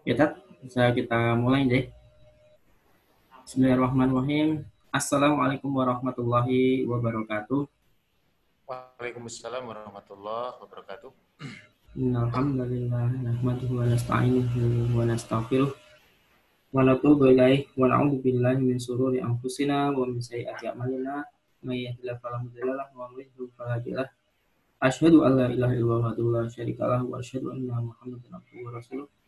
Ya, Tat, bisa kita mulai deh. Bismillahirrahmanirrahim. Assalamualaikum warahmatullahi wabarakatuh. Waalaikumsalam warahmatullahi wabarakatuh. Alhamdulillah nahmaduhu wa nasta'inuhu wa nastaghfiruh wa natubu ilaih wa na'udzu billahi min anfusina wa min sayyiati a'malina may yahdihillahu fala wa may fala. Asyhadu an la ilaha illallah wa la asyhadu anna Muhammadan abduhu wa rasuluh.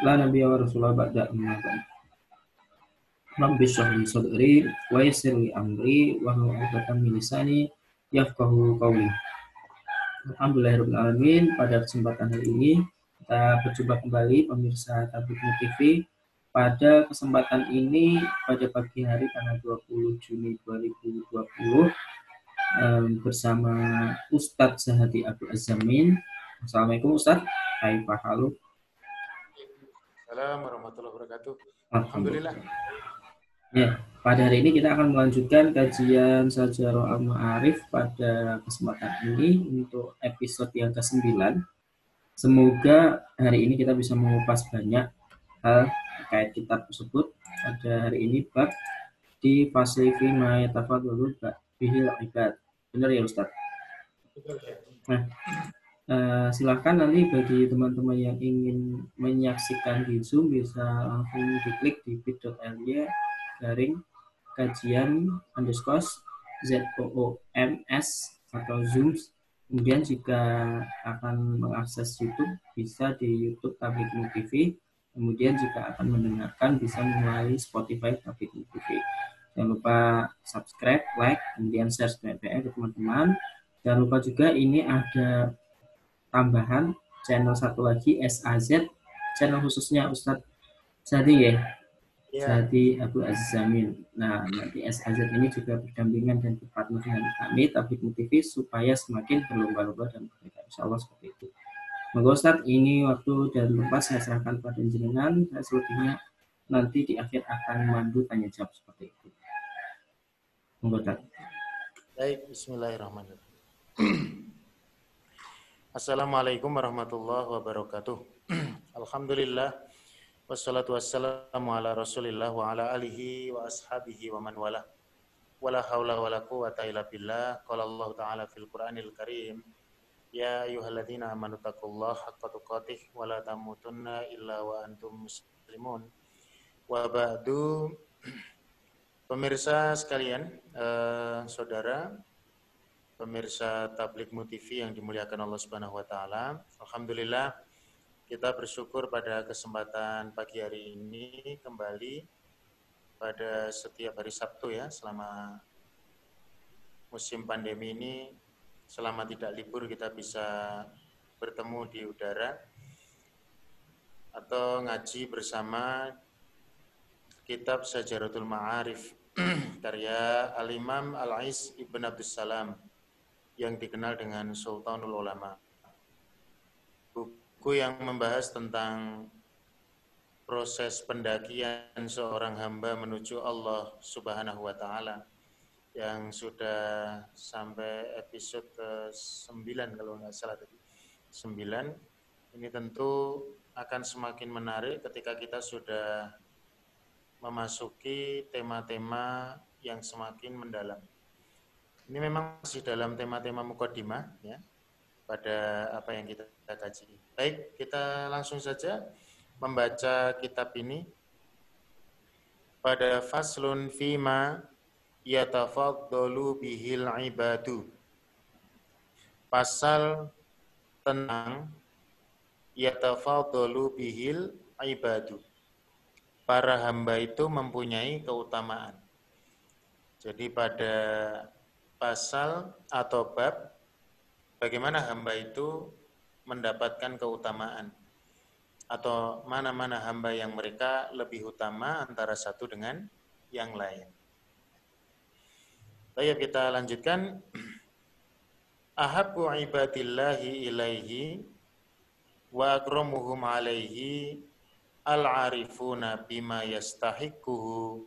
La nabiyya wa rasulullah ba'da amma. Rabbi shrah li sadri wa yassir li amri wa hlul 'uqdatam min yafqahu qawli. Alhamdulillahirrahmanirrahim. Pada kesempatan hari ini kita berjumpa kembali pemirsa Tablik TV. Pada kesempatan ini pada pagi hari tanggal 20 Juni 2020 um, bersama Ustadz Zahadi Abdul Azamin. Assalamualaikum Ustadz. Hai Pak Halu. Assalamualaikum warahmatullahi wabarakatuh. Alhamdulillah. Ya, pada hari ini kita akan melanjutkan kajian Sajarah Al-Ma'arif pada kesempatan ini untuk episode yang ke-9. Semoga hari ini kita bisa mengupas banyak hal terkait kitab tersebut. Pada hari ini bab di fasilifi dulu bihil ibad. Benar ya Ustaz? Nah, uh, silahkan nanti bagi teman-teman yang ingin menyaksikan di Zoom bisa langsung diklik di bit.ly garing kajian underscore ZOOMS atau Zooms. Kemudian jika akan mengakses YouTube bisa di YouTube Tablik TV. Kemudian jika akan mendengarkan bisa melalui Spotify Tablik TV. Jangan lupa subscribe, like, kemudian share ke teman-teman. Jangan lupa juga ini ada tambahan channel satu lagi SAZ, channel khususnya Ustadz Sadi ya, yeah. Abu Azamin. Nah, nanti SAZ ini juga berdampingan dan berpartner dengan kami, tapi TV supaya semakin berlomba-lomba dan berbeda. Insya Allah seperti itu. Monggo Ustaz, ini waktu dan tempat saya serahkan pada jenengan. Saya selebihnya nanti di akhir akan mandu tanya jawab seperti itu. Monggo Ustaz. Baik, bismillahirrahmanirrahim. Assalamualaikum warahmatullahi wabarakatuh. Alhamdulillah Wassalatu wassalamu ala rasulillah wa ala alihi wa ashabihi wa man wala. Wala hawla wa la quwata illa billah. Qala Allah Ta'ala fil Qur'anil Karim. Ya ayuhalladzina amanu taqullaha haqqa tuqatih wa la tamutunna illa wa antum muslimun. Wa ba'du pemirsa sekalian, eh, saudara, pemirsa Tablik TV yang dimuliakan Allah Subhanahu wa taala. Alhamdulillah kita bersyukur pada kesempatan pagi hari ini kembali pada setiap hari Sabtu ya selama musim pandemi ini. Selama tidak libur kita bisa bertemu di udara atau ngaji bersama kitab Sajaratul Ma'arif. Karya Al-Imam Al-Ais Ibn Abdus Salam yang dikenal dengan Sultanul Ulama buku yang membahas tentang proses pendakian seorang hamba menuju Allah Subhanahu wa taala yang sudah sampai episode ke-9 kalau nggak salah tadi. 9 ini tentu akan semakin menarik ketika kita sudah memasuki tema-tema yang semakin mendalam. Ini memang masih dalam tema-tema mukodimah ya pada apa yang kita kaji. Baik, kita langsung saja membaca kitab ini pada faslun fima yatafaddalu bihil ibadu. Pasal tentang yatafaddalu bihil ibadu. Para hamba itu mempunyai keutamaan. Jadi pada pasal atau bab bagaimana hamba itu mendapatkan keutamaan atau mana-mana hamba yang mereka lebih utama antara satu dengan yang lain. Baik kita lanjutkan. Ahabbu ibadillahi ilaihi wa akramuhum alaihi al-arifuna bima yastahiquhu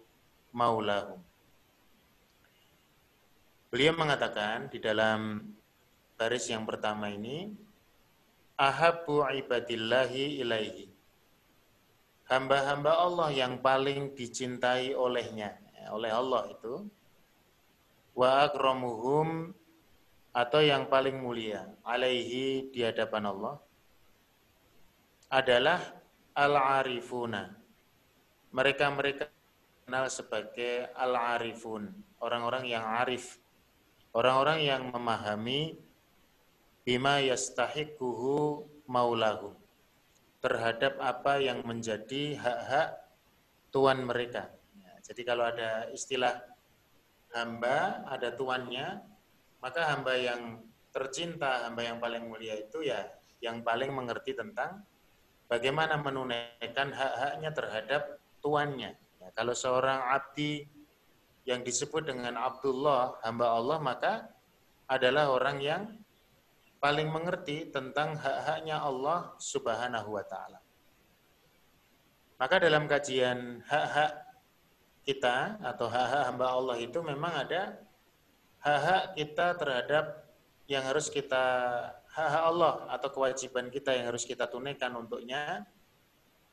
maulahum. Beliau mengatakan di dalam baris yang pertama ini, ahabbu ibadillahi ilaihi. hamba-hamba Allah yang paling dicintai olehnya, ya, oleh Allah itu wa akramuhum atau yang paling mulia alaihi di hadapan Allah adalah al-arifuna. Mereka-mereka kenal sebagai al-arifun, orang-orang yang arif, orang-orang yang memahami bima yastahiquhu maulahu terhadap apa yang menjadi hak-hak tuan mereka. Ya, jadi kalau ada istilah hamba, ada tuannya, maka hamba yang tercinta, hamba yang paling mulia itu ya yang paling mengerti tentang bagaimana menunaikan hak-haknya terhadap tuannya. Ya, kalau seorang abdi yang disebut dengan Abdullah, hamba Allah, maka adalah orang yang paling mengerti tentang hak-haknya Allah Subhanahu wa taala. Maka dalam kajian hak-hak kita atau hak-hak hamba Allah itu memang ada hak-hak kita terhadap yang harus kita hak-hak Allah atau kewajiban kita yang harus kita tunaikan untuknya.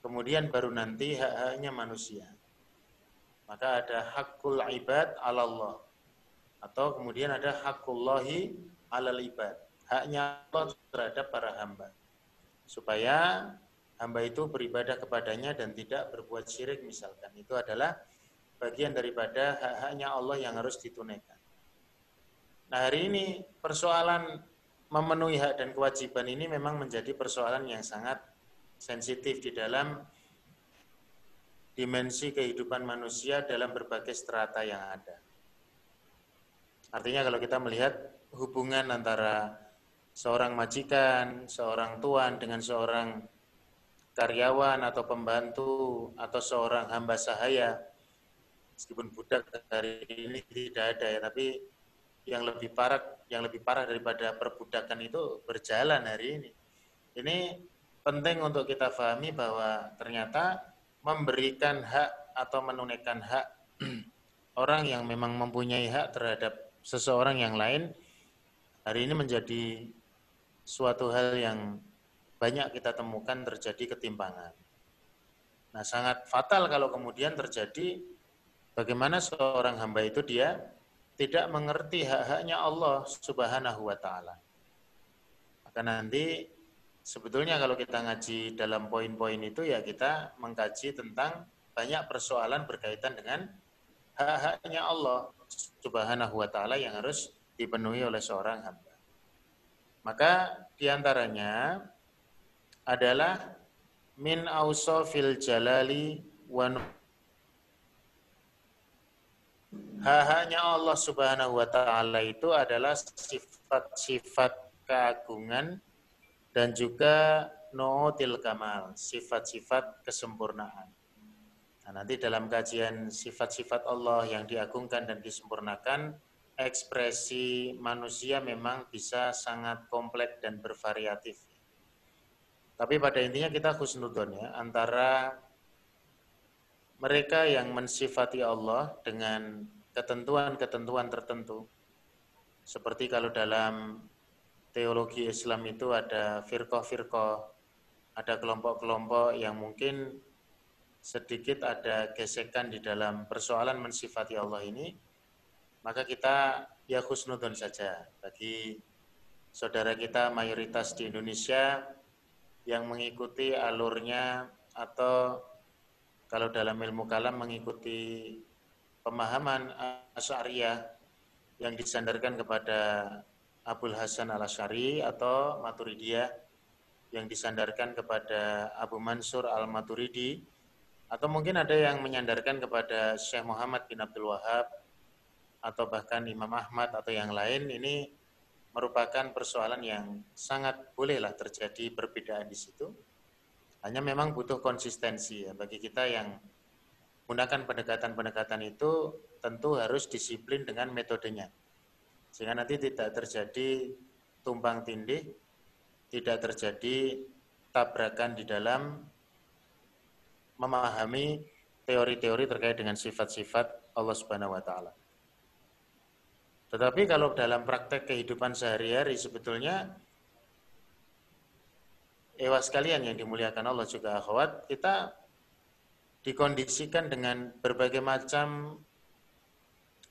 Kemudian baru nanti hak-haknya manusia. Maka ada hakul ibad ala Allah. Atau kemudian ada hakullahi alal ibad haknya Allah terhadap para hamba. Supaya hamba itu beribadah kepadanya dan tidak berbuat syirik misalkan. Itu adalah bagian daripada hak-haknya Allah yang harus ditunaikan. Nah hari ini persoalan memenuhi hak dan kewajiban ini memang menjadi persoalan yang sangat sensitif di dalam dimensi kehidupan manusia dalam berbagai strata yang ada. Artinya kalau kita melihat hubungan antara seorang majikan, seorang tuan dengan seorang karyawan atau pembantu atau seorang hamba sahaya meskipun budak hari ini tidak ada ya tapi yang lebih parah yang lebih parah daripada perbudakan itu berjalan hari ini ini penting untuk kita pahami bahwa ternyata memberikan hak atau menunaikan hak orang yang memang mempunyai hak terhadap seseorang yang lain hari ini menjadi suatu hal yang banyak kita temukan terjadi ketimpangan. Nah, sangat fatal kalau kemudian terjadi bagaimana seorang hamba itu dia tidak mengerti hak-haknya Allah Subhanahu wa taala. Maka nanti sebetulnya kalau kita ngaji dalam poin-poin itu ya kita mengkaji tentang banyak persoalan berkaitan dengan hak-haknya Allah Subhanahu wa taala yang harus dipenuhi oleh seorang hamba. Maka di antaranya adalah min ausofil jalali wa Hanya Allah Subhanahu wa taala itu adalah sifat-sifat keagungan dan juga nootil kamal, sifat-sifat kesempurnaan. Nah, nanti dalam kajian sifat-sifat Allah yang diagungkan dan disempurnakan ekspresi manusia memang bisa sangat kompleks dan bervariatif. Tapi pada intinya kita khusnudon ya, antara mereka yang mensifati Allah dengan ketentuan-ketentuan tertentu. Seperti kalau dalam teologi Islam itu ada firqah-firqah, ada kelompok-kelompok yang mungkin sedikit ada gesekan di dalam persoalan mensifati Allah ini, maka kita ya khusnudon saja. Bagi saudara kita mayoritas di Indonesia yang mengikuti alurnya atau kalau dalam ilmu kalam mengikuti pemahaman Asy'ariyah yang disandarkan kepada Abdul Hasan Al-Asy'ari atau Maturidiyah yang disandarkan kepada Abu Mansur Al-Maturidi atau mungkin ada yang menyandarkan kepada Syekh Muhammad bin Abdul Wahab atau bahkan Imam Ahmad atau yang lain ini merupakan persoalan yang sangat bolehlah terjadi perbedaan di situ. Hanya memang butuh konsistensi ya bagi kita yang menggunakan pendekatan-pendekatan itu tentu harus disiplin dengan metodenya. Sehingga nanti tidak terjadi tumpang tindih, tidak terjadi tabrakan di dalam memahami teori-teori terkait dengan sifat-sifat Allah Subhanahu wa taala. Tetapi kalau dalam praktek kehidupan sehari-hari sebetulnya ewas kalian yang dimuliakan Allah juga akhwat, kita dikondisikan dengan berbagai macam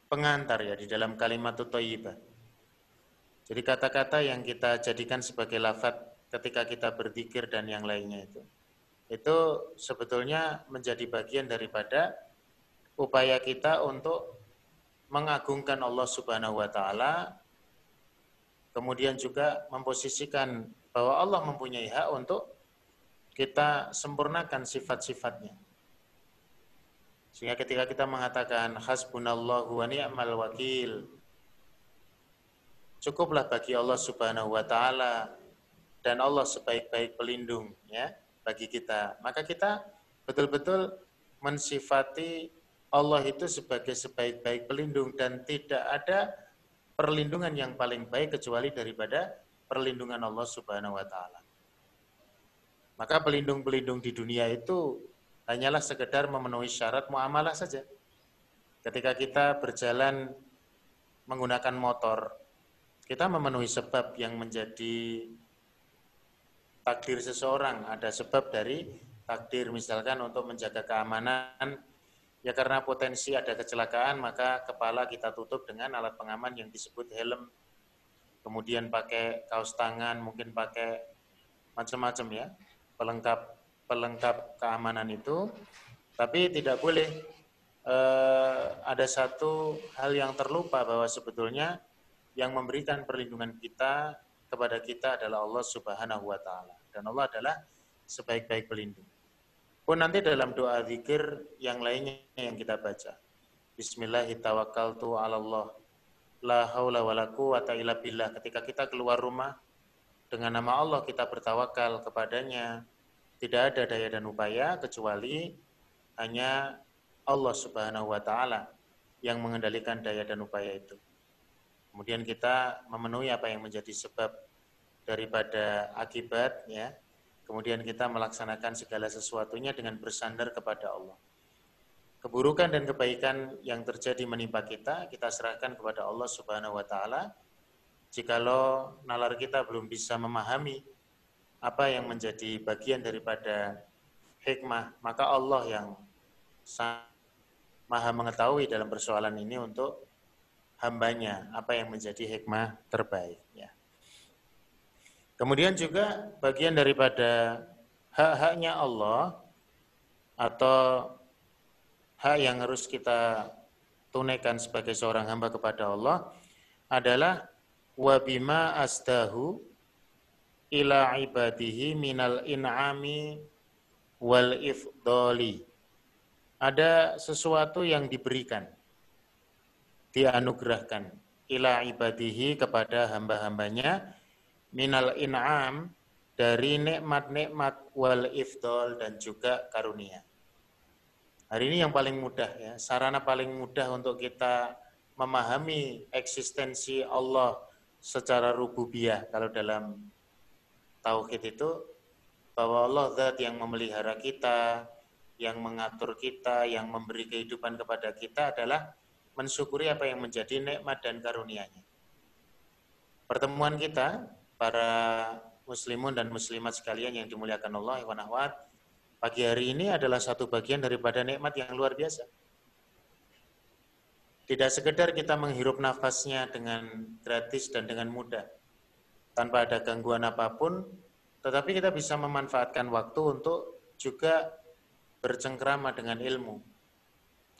pengantar ya di dalam kalimat thayyibah. Jadi kata-kata yang kita jadikan sebagai lafaz ketika kita berzikir dan yang lainnya itu. Itu sebetulnya menjadi bagian daripada upaya kita untuk mengagungkan Allah Subhanahu wa taala kemudian juga memposisikan bahwa Allah mempunyai hak untuk kita sempurnakan sifat-sifatnya. Sehingga ketika kita mengatakan hasbunallahu wa ni'mal wakil, cukuplah bagi Allah Subhanahu wa taala dan Allah sebaik-baik pelindung ya bagi kita. Maka kita betul-betul mensifati Allah itu sebagai sebaik-baik pelindung dan tidak ada perlindungan yang paling baik kecuali daripada perlindungan Allah Subhanahu wa taala. Maka pelindung-pelindung di dunia itu hanyalah sekedar memenuhi syarat muamalah saja. Ketika kita berjalan menggunakan motor, kita memenuhi sebab yang menjadi takdir seseorang. Ada sebab dari takdir misalkan untuk menjaga keamanan, ya karena potensi ada kecelakaan maka kepala kita tutup dengan alat pengaman yang disebut helm. Kemudian pakai kaos tangan, mungkin pakai macam-macam ya, pelengkap pelengkap keamanan itu, tapi tidak boleh eh, ada satu hal yang terlupa bahwa sebetulnya yang memberikan perlindungan kita kepada kita adalah Allah Subhanahu wa taala dan Allah adalah sebaik-baik pelindung. Pun nanti dalam doa zikir yang lainnya yang kita baca. Bismillahirrahmanirrahim. La billah. Ketika kita keluar rumah dengan nama Allah kita bertawakal kepadanya, tidak ada daya dan upaya kecuali hanya Allah Subhanahu wa taala yang mengendalikan daya dan upaya itu. Kemudian kita memenuhi apa yang menjadi sebab daripada akibat ya. Kemudian kita melaksanakan segala sesuatunya dengan bersandar kepada Allah. Keburukan dan kebaikan yang terjadi menimpa kita, kita serahkan kepada Allah Subhanahu wa taala. Jikalau nalar kita belum bisa memahami apa yang menjadi bagian daripada hikmah, maka Allah yang maha mengetahui dalam persoalan ini untuk hambanya apa yang menjadi hikmah terbaik. Ya. Kemudian juga bagian daripada hak-haknya Allah atau hak yang harus kita tunaikan sebagai seorang hamba kepada Allah adalah wabima asdahu ila ibadihi minal in'ami wal ifdoli. Ada sesuatu yang diberikan, dianugerahkan ila ibadihi kepada hamba-hambanya minal in'am dari nikmat-nikmat wal ifdol dan juga karunia. Hari ini yang paling mudah ya, sarana paling mudah untuk kita memahami eksistensi Allah secara rububiyah kalau dalam tauhid itu bahwa Allah zat yang memelihara kita, yang mengatur kita, yang memberi kehidupan kepada kita adalah mensyukuri apa yang menjadi nikmat dan karunia-Nya. Pertemuan kita para muslimun dan muslimat sekalian yang dimuliakan Allah wa pagi hari ini adalah satu bagian daripada nikmat yang luar biasa. Tidak sekedar kita menghirup nafasnya dengan gratis dan dengan mudah tanpa ada gangguan apa pun, tetapi kita bisa memanfaatkan waktu untuk juga bercengkrama dengan ilmu.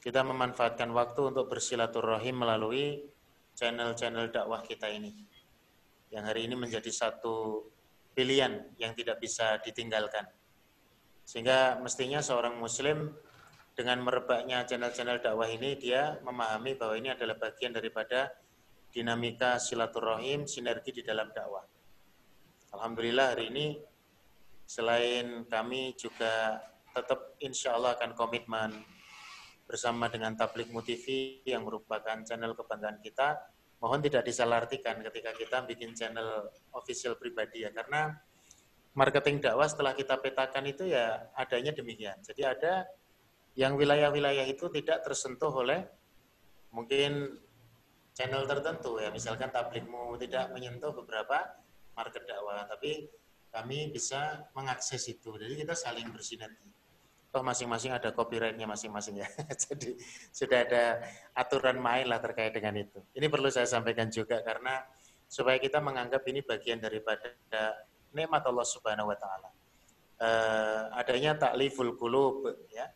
Kita memanfaatkan waktu untuk bersilaturahim melalui channel-channel dakwah kita ini. Yang hari ini menjadi satu pilihan yang tidak bisa ditinggalkan. Sehingga mestinya seorang muslim dengan merebaknya channel-channel dakwah ini dia memahami bahwa ini adalah bagian daripada dinamika silaturahim, sinergi di dalam dakwah. Alhamdulillah hari ini selain kami juga tetap insya Allah akan komitmen bersama dengan Tablik TV yang merupakan channel kebanggaan kita. Mohon tidak disalahartikan ketika kita bikin channel official pribadi ya, karena marketing dakwah setelah kita petakan itu ya adanya demikian. Jadi ada yang wilayah-wilayah itu tidak tersentuh oleh mungkin channel tertentu ya misalkan tablikmu tidak menyentuh beberapa market dakwah tapi kami bisa mengakses itu jadi kita saling bersinergi toh masing-masing ada copyrightnya masing-masing ya. Jadi sudah ada aturan main lah terkait dengan itu. Ini perlu saya sampaikan juga karena supaya kita menganggap ini bagian daripada nikmat Allah Subhanahu wa taala. Uh, adanya takliful qulub ya,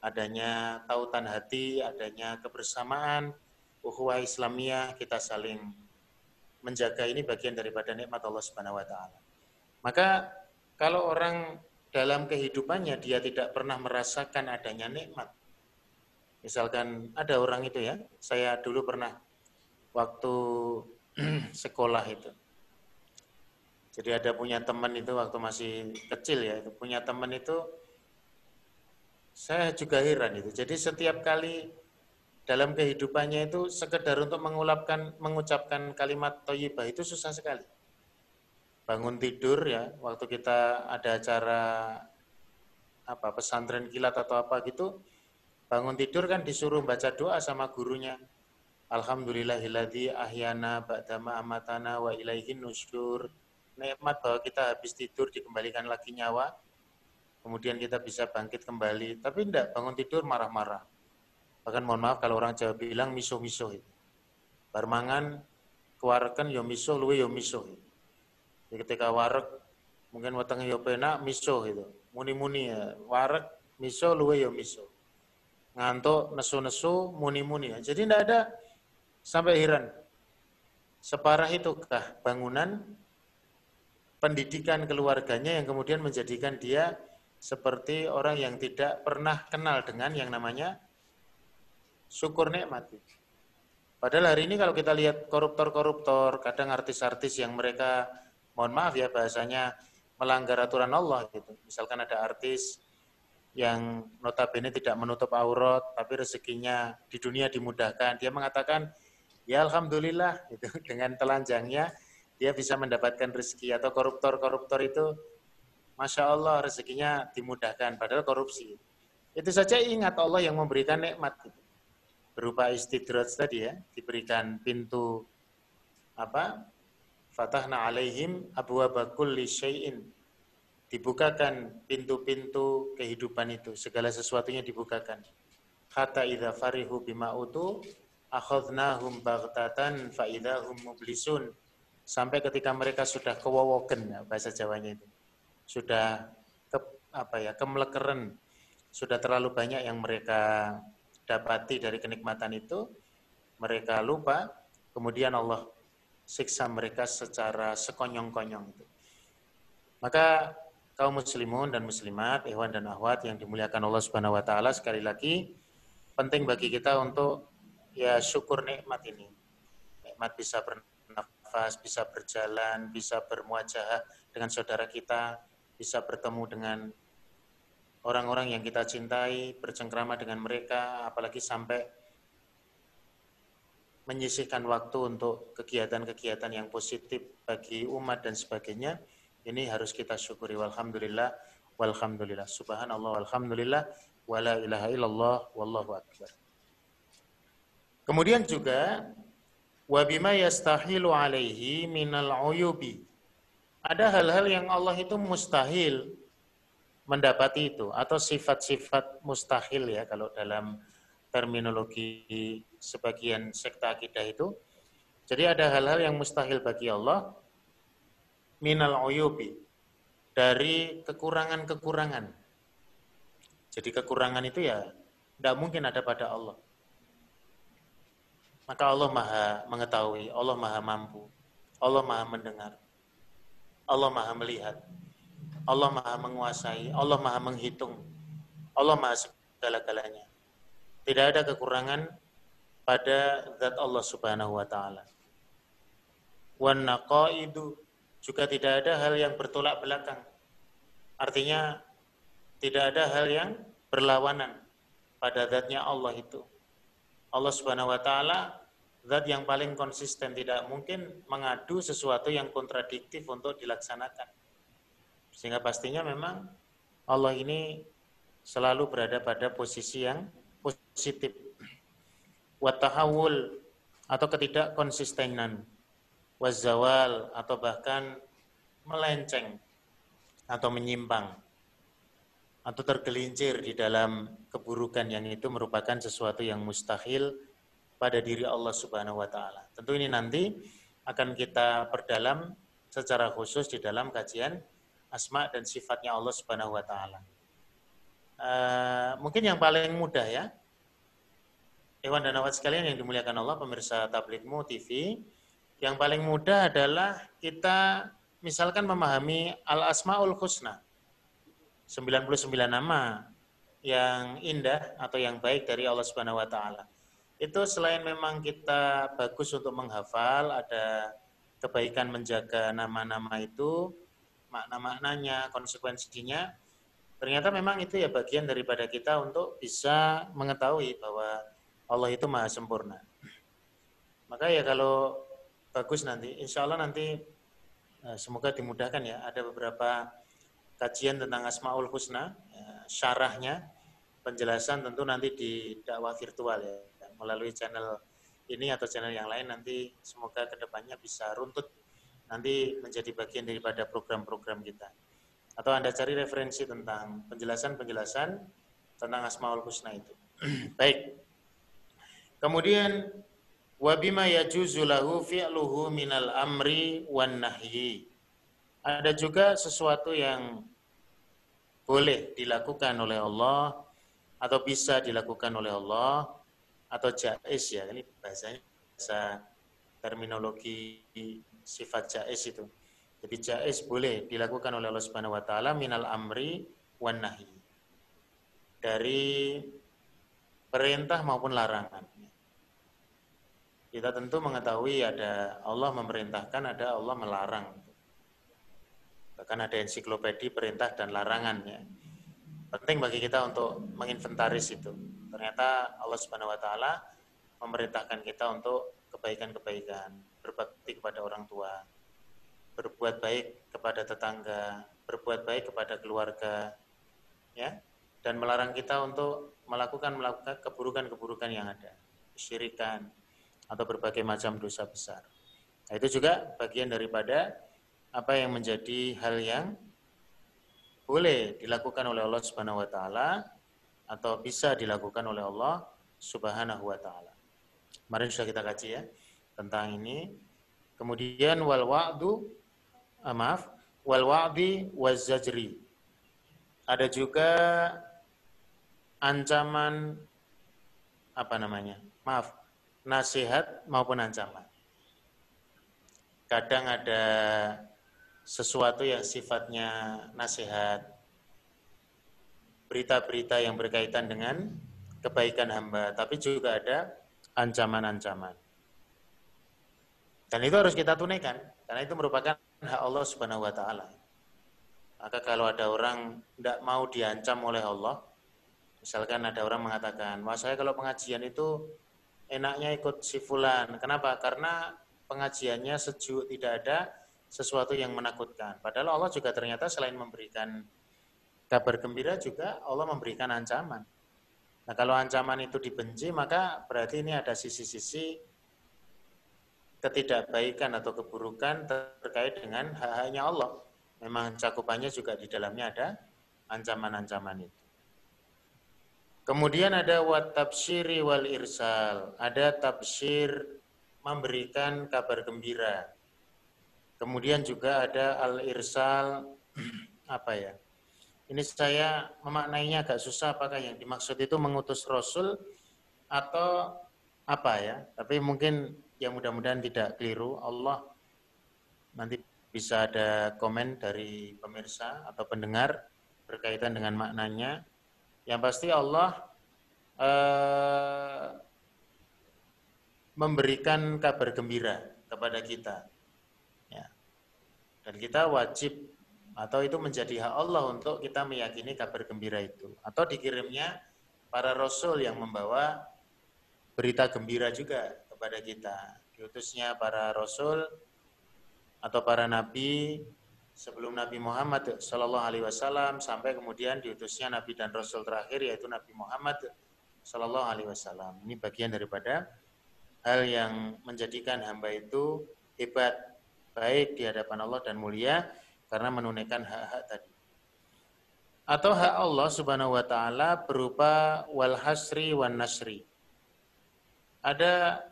adanya tautan hati, adanya kebersamaan, ukhuwah Islamiyah, kita saling menjaga ini bagian daripada nikmat Allah Subhanahu wa taala. Maka kalau orang dalam kehidupannya dia tidak pernah merasakan adanya nikmat. Misalkan ada orang itu ya, saya dulu pernah waktu sekolah itu. Jadi ada punya teman itu waktu masih kecil ya, itu punya teman itu saya juga heran itu. Jadi setiap kali dalam kehidupannya itu sekedar untuk mengulapkan mengucapkan kalimat thayyibah itu susah sekali. Bangun tidur ya waktu kita ada acara apa pesantren kilat atau apa gitu bangun tidur kan disuruh baca doa sama gurunya. Alhamdulillahilladzi ahyana ba'dama amatana wa ilaihin nusyur nikmat bahwa kita habis tidur dikembalikan lagi nyawa kemudian kita bisa bangkit kembali. Tapi tidak bangun tidur marah-marah bahkan mohon maaf kalau orang Jawa bilang miso-miso itu barmangan keluarkan yo miso luwe yo miso itu jadi ketika warek mungkin wetenge yo penak miso gitu. Muni-muni ya. Warek miso luwe yo miso. Ngantuk nesu-nesu muni-muni ya. Jadi tidak ada sampai heran. Separah itukah bangunan pendidikan keluarganya yang kemudian menjadikan dia seperti orang yang tidak pernah kenal dengan yang namanya syukur nikmat. Padahal hari ini kalau kita lihat koruptor-koruptor, kadang artis-artis yang mereka mohon maaf ya bahasanya melanggar aturan Allah gitu. Misalkan ada artis yang notabene tidak menutup aurat tapi rezekinya di dunia dimudahkan. Dia mengatakan, "Ya alhamdulillah," itu dengan telanjangnya dia bisa mendapatkan rezeki atau koruptor-koruptor itu Masya Allah rezekinya dimudahkan padahal korupsi. Itu saja ingat Allah yang memberikan nikmat gitu. Berupa istidraj tadi ya, diberikan pintu apa fatahna alaihim abwaaba kulli syai'in. Dibukakan pintu-pintu kehidupan itu segala sesuatunya dibukakan. Hatta idza farihu bima utu akhadnahum baghtatan fa idahum mublisun. Sampai ketika mereka sudah kewowoken ya, bahasa Jawanya itu. Sudah ke, apa ya kemlekeren sudah terlalu banyak yang mereka dapati dari kenikmatan itu mereka lupa kemudian Allah siksa mereka secara sekonyong-konyong. Maka kaum muslimun dan muslimat, ikhwan dan akhwat yang dimuliakan Allah Subhanahu wa taala sekali lagi penting bagi kita untuk ya syukur nikmat ini. Nikmat bisa bernafas, bisa berjalan, bisa bermuajah dengan saudara kita, bisa bertemu dengan orang-orang yang kita cintai, bercengkrama dengan mereka, apalagi sampai menyisihkan waktu untuk kegiatan-kegiatan yang positif bagi umat dan sebagainya, ini harus kita syukuri. Walhamdulillah, walhamdulillah. Subhanallah, walhamdulillah, wala ilaha illallah, wallahu akbar. Kemudian juga, wabima yastahilu alaihi minal uyubi. Ada hal-hal yang Allah itu mustahil mendapati itu, atau sifat-sifat mustahil ya, kalau dalam terminologi sebagian sekta akidah itu. Jadi ada hal-hal yang mustahil bagi Allah minal uyubi dari kekurangan-kekurangan. Jadi kekurangan itu ya tidak mungkin ada pada Allah. Maka Allah maha mengetahui, Allah maha mampu, Allah maha mendengar, Allah maha melihat, Allah maha menguasai, Allah maha menghitung, Allah maha segala-galanya. Tidak ada kekurangan pada zat Allah Subhanahu wa taala. Wan naqaidu juga tidak ada hal yang bertolak belakang. Artinya tidak ada hal yang berlawanan pada zatnya Allah itu. Allah Subhanahu wa taala zat yang paling konsisten tidak mungkin mengadu sesuatu yang kontradiktif untuk dilaksanakan. Sehingga pastinya memang Allah ini selalu berada pada posisi yang positif watahawul atau ketidakkonsistenan wazawal atau bahkan melenceng atau menyimpang atau tergelincir di dalam keburukan yang itu merupakan sesuatu yang mustahil pada diri Allah Subhanahu wa taala. Tentu ini nanti akan kita perdalam secara khusus di dalam kajian asma dan sifatnya Allah Subhanahu wa taala. Uh, mungkin yang paling mudah ya. Iwan dan awat sekalian yang dimuliakan Allah pemirsa Tabligmu TV, yang paling mudah adalah kita misalkan memahami Al-Asmaul Husna 99 nama yang indah atau yang baik dari Allah Subhanahu wa taala. Itu selain memang kita bagus untuk menghafal, ada kebaikan menjaga nama-nama itu, makna-maknanya, konsekuensinya, ternyata memang itu ya bagian daripada kita untuk bisa mengetahui bahwa Allah itu maha sempurna. Maka ya kalau bagus nanti, insya Allah nanti eh, semoga dimudahkan ya, ada beberapa kajian tentang Asmaul Husna, ya, syarahnya, penjelasan tentu nanti di dakwah virtual ya, melalui channel ini atau channel yang lain nanti semoga ke depannya bisa runtut nanti menjadi bagian daripada program-program kita. Atau Anda cari referensi tentang penjelasan-penjelasan tentang Asmaul Husna itu. Baik. Kemudian wabima yajuzu lahu fi'luhu minal amri wan nahyi. Ada juga sesuatu yang boleh dilakukan oleh Allah atau bisa dilakukan oleh Allah atau jais ya ini bahasanya bahasa terminologi sifat jais itu. Jadi jais boleh dilakukan oleh Allah Subhanahu wa taala minal amri wan nahi. Dari perintah maupun larangan. Kita tentu mengetahui ada Allah memerintahkan ada Allah melarang. Bahkan ada ensiklopedi perintah dan larangannya. Penting bagi kita untuk menginventaris itu. Ternyata Allah Subhanahu wa taala memerintahkan kita untuk kebaikan-kebaikan, berbakti kepada orang tua, berbuat baik kepada tetangga, berbuat baik kepada keluarga, ya, dan melarang kita untuk melakukan melakukan keburukan-keburukan yang ada, syirikan atau berbagai macam dosa besar. Nah, itu juga bagian daripada apa yang menjadi hal yang boleh dilakukan oleh Allah Subhanahu wa taala atau bisa dilakukan oleh Allah Subhanahu wa taala. Kemarin sudah kita kaji ya tentang ini. Kemudian wal wa'du ah, maaf, wal wa'di wazajri. Ada juga ancaman apa namanya? Maaf, nasihat maupun ancaman. Kadang ada sesuatu yang sifatnya nasihat, berita-berita yang berkaitan dengan kebaikan hamba, tapi juga ada ancaman-ancaman. Dan itu harus kita tunaikan, karena itu merupakan hak Allah Subhanahu wa taala. Maka kalau ada orang tidak mau diancam oleh Allah, misalkan ada orang mengatakan, "Wah, saya kalau pengajian itu enaknya ikut si fulan." Kenapa? Karena pengajiannya sejuk, tidak ada sesuatu yang menakutkan. Padahal Allah juga ternyata selain memberikan kabar gembira juga Allah memberikan ancaman. Nah kalau ancaman itu dibenci maka berarti ini ada sisi-sisi ketidakbaikan atau keburukan terkait dengan hak-haknya Allah. Memang cakupannya juga di dalamnya ada ancaman-ancaman itu. Kemudian ada wat wal irsal. Ada tafsir memberikan kabar gembira Kemudian juga ada al-irsal apa ya? Ini saya memaknainya agak susah apakah yang dimaksud itu mengutus rasul atau apa ya? Tapi mungkin yang mudah-mudahan tidak keliru. Allah nanti bisa ada komen dari pemirsa atau pendengar berkaitan dengan maknanya. Yang pasti Allah eh, memberikan kabar gembira kepada kita dan kita wajib atau itu menjadi hak Allah untuk kita meyakini kabar gembira itu. Atau dikirimnya para rasul yang membawa berita gembira juga kepada kita. Diutusnya para rasul atau para nabi sebelum Nabi Muhammad Shallallahu Alaihi Wasallam sampai kemudian diutusnya Nabi dan Rasul terakhir yaitu Nabi Muhammad Shallallahu Alaihi Wasallam. Ini bagian daripada hal yang menjadikan hamba itu hebat baik di hadapan Allah dan mulia karena menunaikan hak-hak tadi. atau hak Allah Subhanahu wa taala berupa wal hasri wan nasri. Ada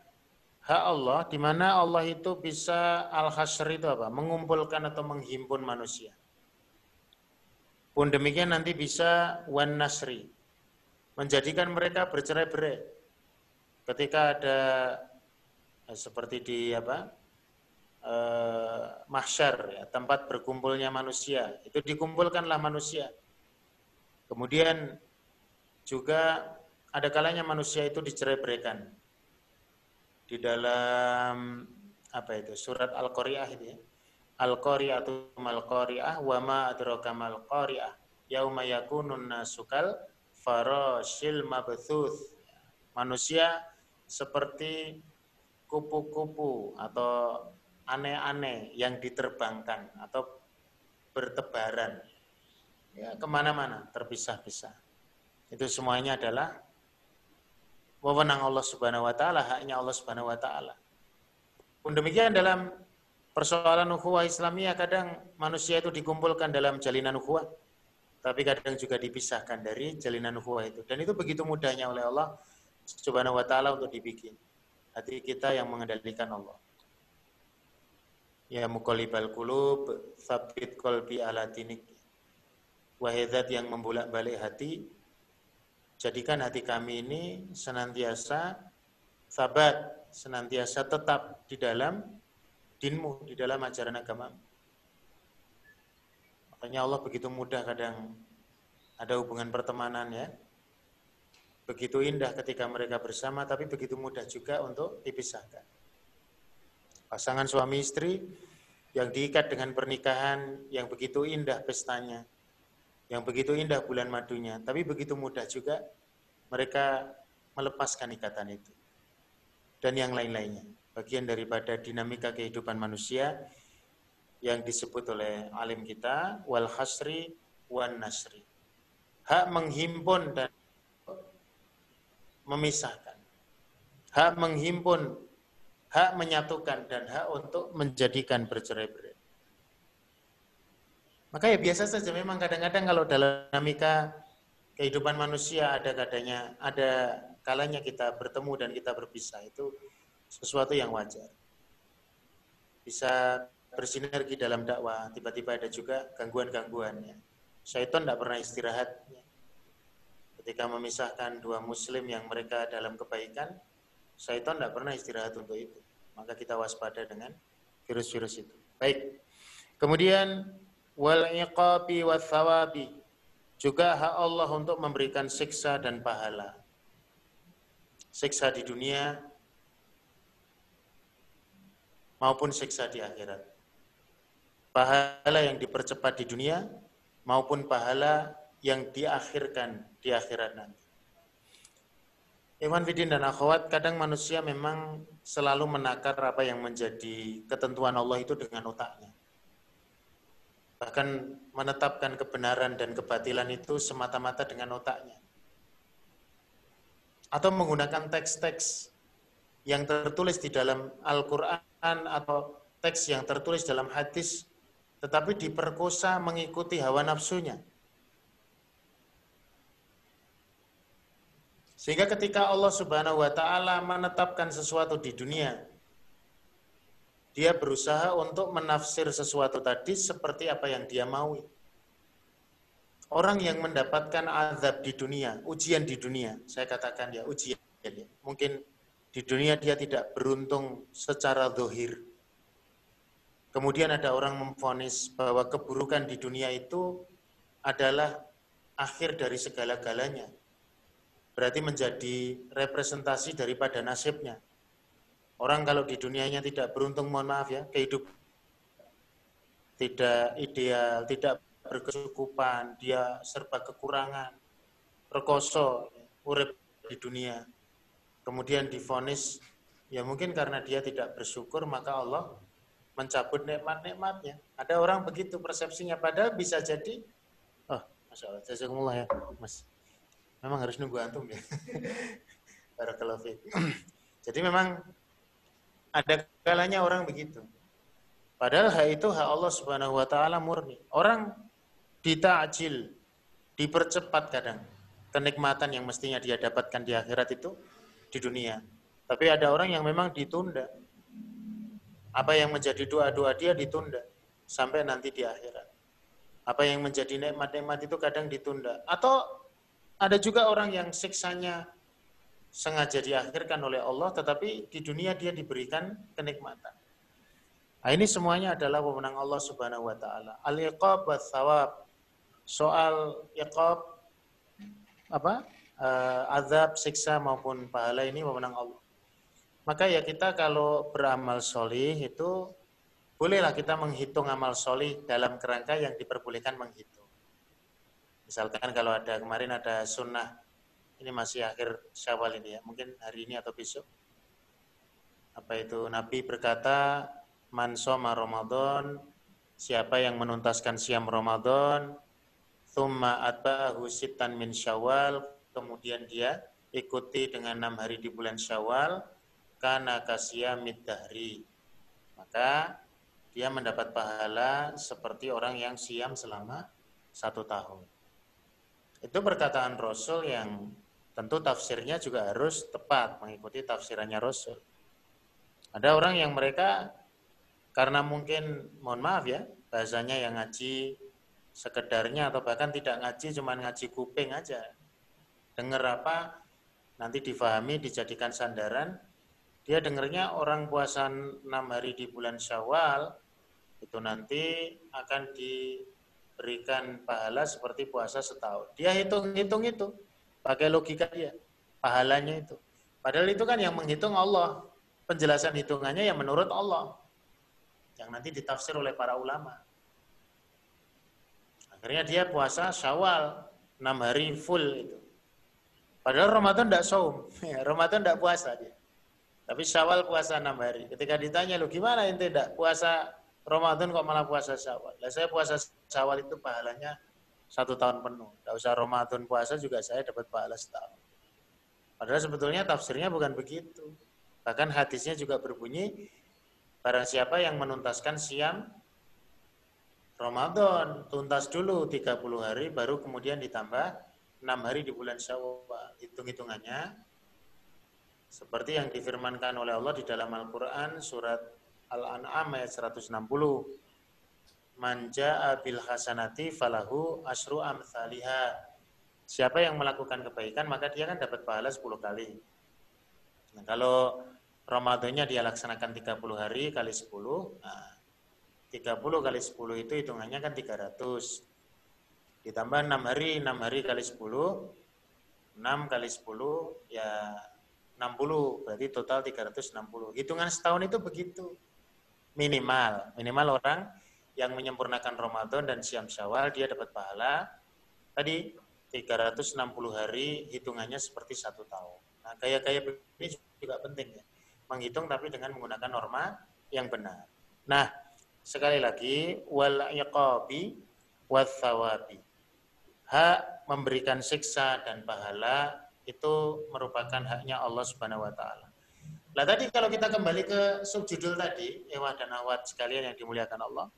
hak Allah di mana Allah itu bisa al hasri itu apa? Mengumpulkan atau menghimpun manusia. Pun demikian nanti bisa wan nasri. Menjadikan mereka bercerai-berai. Ketika ada eh, seperti di apa? Eh, mahsyar ya, tempat berkumpulnya manusia. Itu dikumpulkanlah manusia Kemudian juga ada kalanya manusia itu dicerai-beraikan. Di dalam apa itu? Surat Al-Qari'ah itu ya. Al-Qari'atu mal-Qari'ah wa ma adraka mal-Qari'ah. Yauma yakunun nasukal farashil. Manusia seperti kupu-kupu atau aneh-aneh yang diterbangkan atau bertebaran ya ke mana-mana terpisah-pisah. Itu semuanya adalah wewenang Allah Subhanahu Wa Taala, haknya Allah Subhanahu Wa Taala. Pun demikian dalam persoalan ukhuwah Islamiyah kadang manusia itu dikumpulkan dalam jalinan ukhuwah, tapi kadang juga dipisahkan dari jalinan ukhuwah itu. Dan itu begitu mudahnya oleh Allah Subhanahu Wa Taala untuk dibikin. Hati kita yang mengendalikan Allah. Ya mukolibal kulub, sabit kolbi ala dinik yang membolak-balik hati, jadikan hati kami ini senantiasa sabat, senantiasa tetap di dalam dinmu, di dalam ajaran agama. Makanya Allah begitu mudah kadang ada hubungan pertemanan ya. Begitu indah ketika mereka bersama, tapi begitu mudah juga untuk dipisahkan. Pasangan suami istri yang diikat dengan pernikahan yang begitu indah pestanya, yang begitu indah bulan madunya, tapi begitu mudah juga mereka melepaskan ikatan itu. Dan yang lain-lainnya, bagian daripada dinamika kehidupan manusia yang disebut oleh alim kita wal hasri wan nasri. Hak menghimpun dan memisahkan. Hak menghimpun, hak menyatukan dan hak untuk menjadikan bercerai-berai. Maka ya biasa saja memang kadang-kadang kalau dalam dinamika kehidupan manusia ada kadanya ada kalanya kita bertemu dan kita berpisah itu sesuatu yang wajar. Bisa bersinergi dalam dakwah, tiba-tiba ada juga gangguan-gangguannya. Syaitan tidak pernah istirahat. Ketika memisahkan dua muslim yang mereka dalam kebaikan, syaitan tidak pernah istirahat untuk itu. Maka kita waspada dengan virus-virus itu. Baik. Kemudian wal iqabi wa thawabi. Juga hak Allah untuk memberikan siksa dan pahala. Siksa di dunia maupun siksa di akhirat. Pahala yang dipercepat di dunia maupun pahala yang diakhirkan di akhirat nanti. Iman Fidin dan akhwat, kadang manusia memang selalu menakar apa yang menjadi ketentuan Allah itu dengan otaknya bahkan menetapkan kebenaran dan kebatilan itu semata-mata dengan otaknya. Atau menggunakan teks-teks yang tertulis di dalam Al-Quran atau teks yang tertulis dalam hadis, tetapi diperkosa mengikuti hawa nafsunya. Sehingga ketika Allah Subhanahu wa taala menetapkan sesuatu di dunia dia berusaha untuk menafsir sesuatu tadi seperti apa yang dia mau. Orang yang mendapatkan azab di dunia, ujian di dunia, saya katakan ya ujian. Ya. Mungkin di dunia dia tidak beruntung secara dohir. Kemudian ada orang memfonis bahwa keburukan di dunia itu adalah akhir dari segala-galanya. Berarti menjadi representasi daripada nasibnya. Orang kalau di dunianya tidak beruntung, mohon maaf ya, kehidupan tidak ideal, tidak berkecukupan, dia serba kekurangan, rekoso, urip di dunia. Kemudian difonis, ya mungkin karena dia tidak bersyukur, maka Allah mencabut nikmat-nikmatnya. Ada orang begitu persepsinya, padahal bisa jadi, oh, Masya Allah, jazakumullah ya, Mas. Memang harus nunggu antum ya. Barakallahu Jadi memang ada kalanya orang begitu. Padahal hak itu hak Allah Subhanahu wa taala murni. Orang ditakjil, dipercepat kadang kenikmatan yang mestinya dia dapatkan di akhirat itu di dunia. Tapi ada orang yang memang ditunda. Apa yang menjadi doa-doa dia ditunda sampai nanti di akhirat. Apa yang menjadi nikmat-nikmat itu kadang ditunda. Atau ada juga orang yang siksanya sengaja diakhirkan oleh Allah, tetapi di dunia dia diberikan kenikmatan. Nah, ini semuanya adalah wewenang Allah Subhanahu wa taala. Al-iqab wa thawab. Soal iqab apa? Uh, azab, siksa maupun pahala ini wewenang Allah. Maka ya kita kalau beramal solih itu bolehlah kita menghitung amal solih dalam kerangka yang diperbolehkan menghitung. Misalkan kalau ada kemarin ada sunnah, ini masih akhir syawal ini ya, mungkin hari ini atau besok. Apa itu Nabi berkata, man soma Ramadan, siapa yang menuntaskan siam Ramadan, thumma atba'ahu sitan min syawal, kemudian dia ikuti dengan enam hari di bulan syawal, kana kasiyamid dahri. Maka dia mendapat pahala seperti orang yang siam selama satu tahun. Itu perkataan Rasul yang tentu tafsirnya juga harus tepat mengikuti tafsirannya Rasul. Ada orang yang mereka karena mungkin mohon maaf ya bahasanya yang ngaji sekedarnya atau bahkan tidak ngaji cuma ngaji kuping aja dengar apa nanti difahami dijadikan sandaran dia dengarnya orang puasa enam hari di bulan Syawal itu nanti akan diberikan pahala seperti puasa setahun. Dia hitung-hitung itu pakai logika dia pahalanya itu. Padahal itu kan yang menghitung Allah. Penjelasan hitungannya yang menurut Allah. Yang nanti ditafsir oleh para ulama. Akhirnya dia puasa Syawal enam hari full itu. Padahal Ramadan tidak saum, Ramadan tidak puasa dia. Tapi Syawal puasa enam hari. Ketika ditanya, lu gimana ente tidak puasa Ramadan kok malah puasa Syawal? Lah saya puasa Syawal itu pahalanya satu tahun penuh. Tidak usah Ramadan puasa juga saya dapat pahala setahun. Padahal sebetulnya tafsirnya bukan begitu. Bahkan hadisnya juga berbunyi, barang siapa yang menuntaskan siam Ramadan, tuntas dulu 30 hari, baru kemudian ditambah 6 hari di bulan Syawal. Hitung-hitungannya, seperti yang difirmankan oleh Allah di dalam Al-Quran surat Al-An'am ayat 160. Manja bil hasanati falahu asru amthaliha. Siapa yang melakukan kebaikan maka dia kan dapat pahala 10 kali. Nah, kalau Ramadannya dia laksanakan 30 hari kali 10, nah 30 kali 10 itu hitungannya kan 300. Ditambah 6 hari, 6 hari kali 10, 6 kali 10 ya 60, berarti total 360. Hitungan setahun itu begitu. Minimal, minimal orang yang menyempurnakan Ramadan dan siam Syawal dia dapat pahala. Tadi 360 hari hitungannya seperti satu tahun. Nah, gaya-gaya ini juga penting ya. Menghitung tapi dengan menggunakan norma yang benar. Nah, sekali lagi wal iqabi thawabi. Hak memberikan siksa dan pahala itu merupakan haknya Allah Subhanahu wa taala. Nah tadi kalau kita kembali ke subjudul tadi, Ewa dan Awat sekalian yang dimuliakan Allah.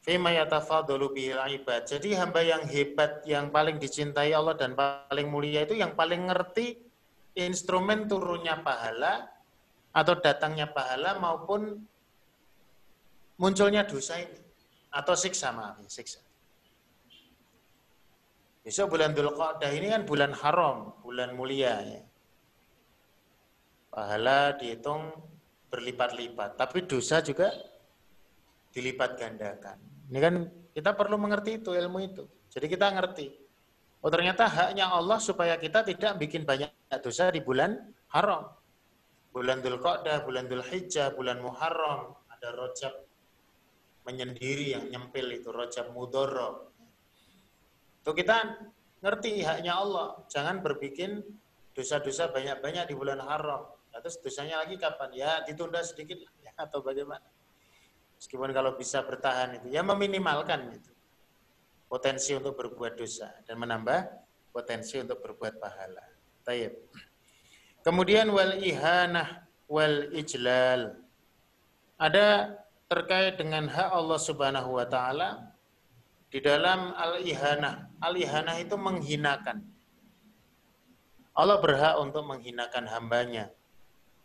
Fima bihil ibad. Jadi hamba yang hebat, yang paling dicintai Allah dan paling mulia itu yang paling ngerti instrumen turunnya pahala atau datangnya pahala maupun munculnya dosa ini atau siksa maaf siksa. Besok bulan Dzulqa'dah ini kan bulan haram, bulan mulia ya. Pahala dihitung berlipat-lipat, tapi dosa juga dilipat gandakan. Ini kan kita perlu mengerti itu ilmu itu. Jadi kita ngerti. Oh ternyata haknya Allah supaya kita tidak bikin banyak dosa di bulan haram. Bulan Dzulqa'dah, bulan Dzulhijjah, bulan Muharram, ada rojab menyendiri yang nyempil itu rojab mudorro Tuh kita ngerti haknya Allah. Jangan berbikin dosa-dosa banyak-banyak di bulan haram. Nah, terus dosanya lagi kapan? Ya ditunda sedikit ya, atau bagaimana? Meskipun kalau bisa bertahan itu, ya meminimalkan itu. Potensi untuk berbuat dosa dan menambah potensi untuk berbuat pahala. Tayyib. Kemudian wal ihanah wal ijlal. Ada terkait dengan hak Allah Subhanahu wa taala di dalam al-ihanah. Al-ihanah itu menghinakan. Allah berhak untuk menghinakan hambanya.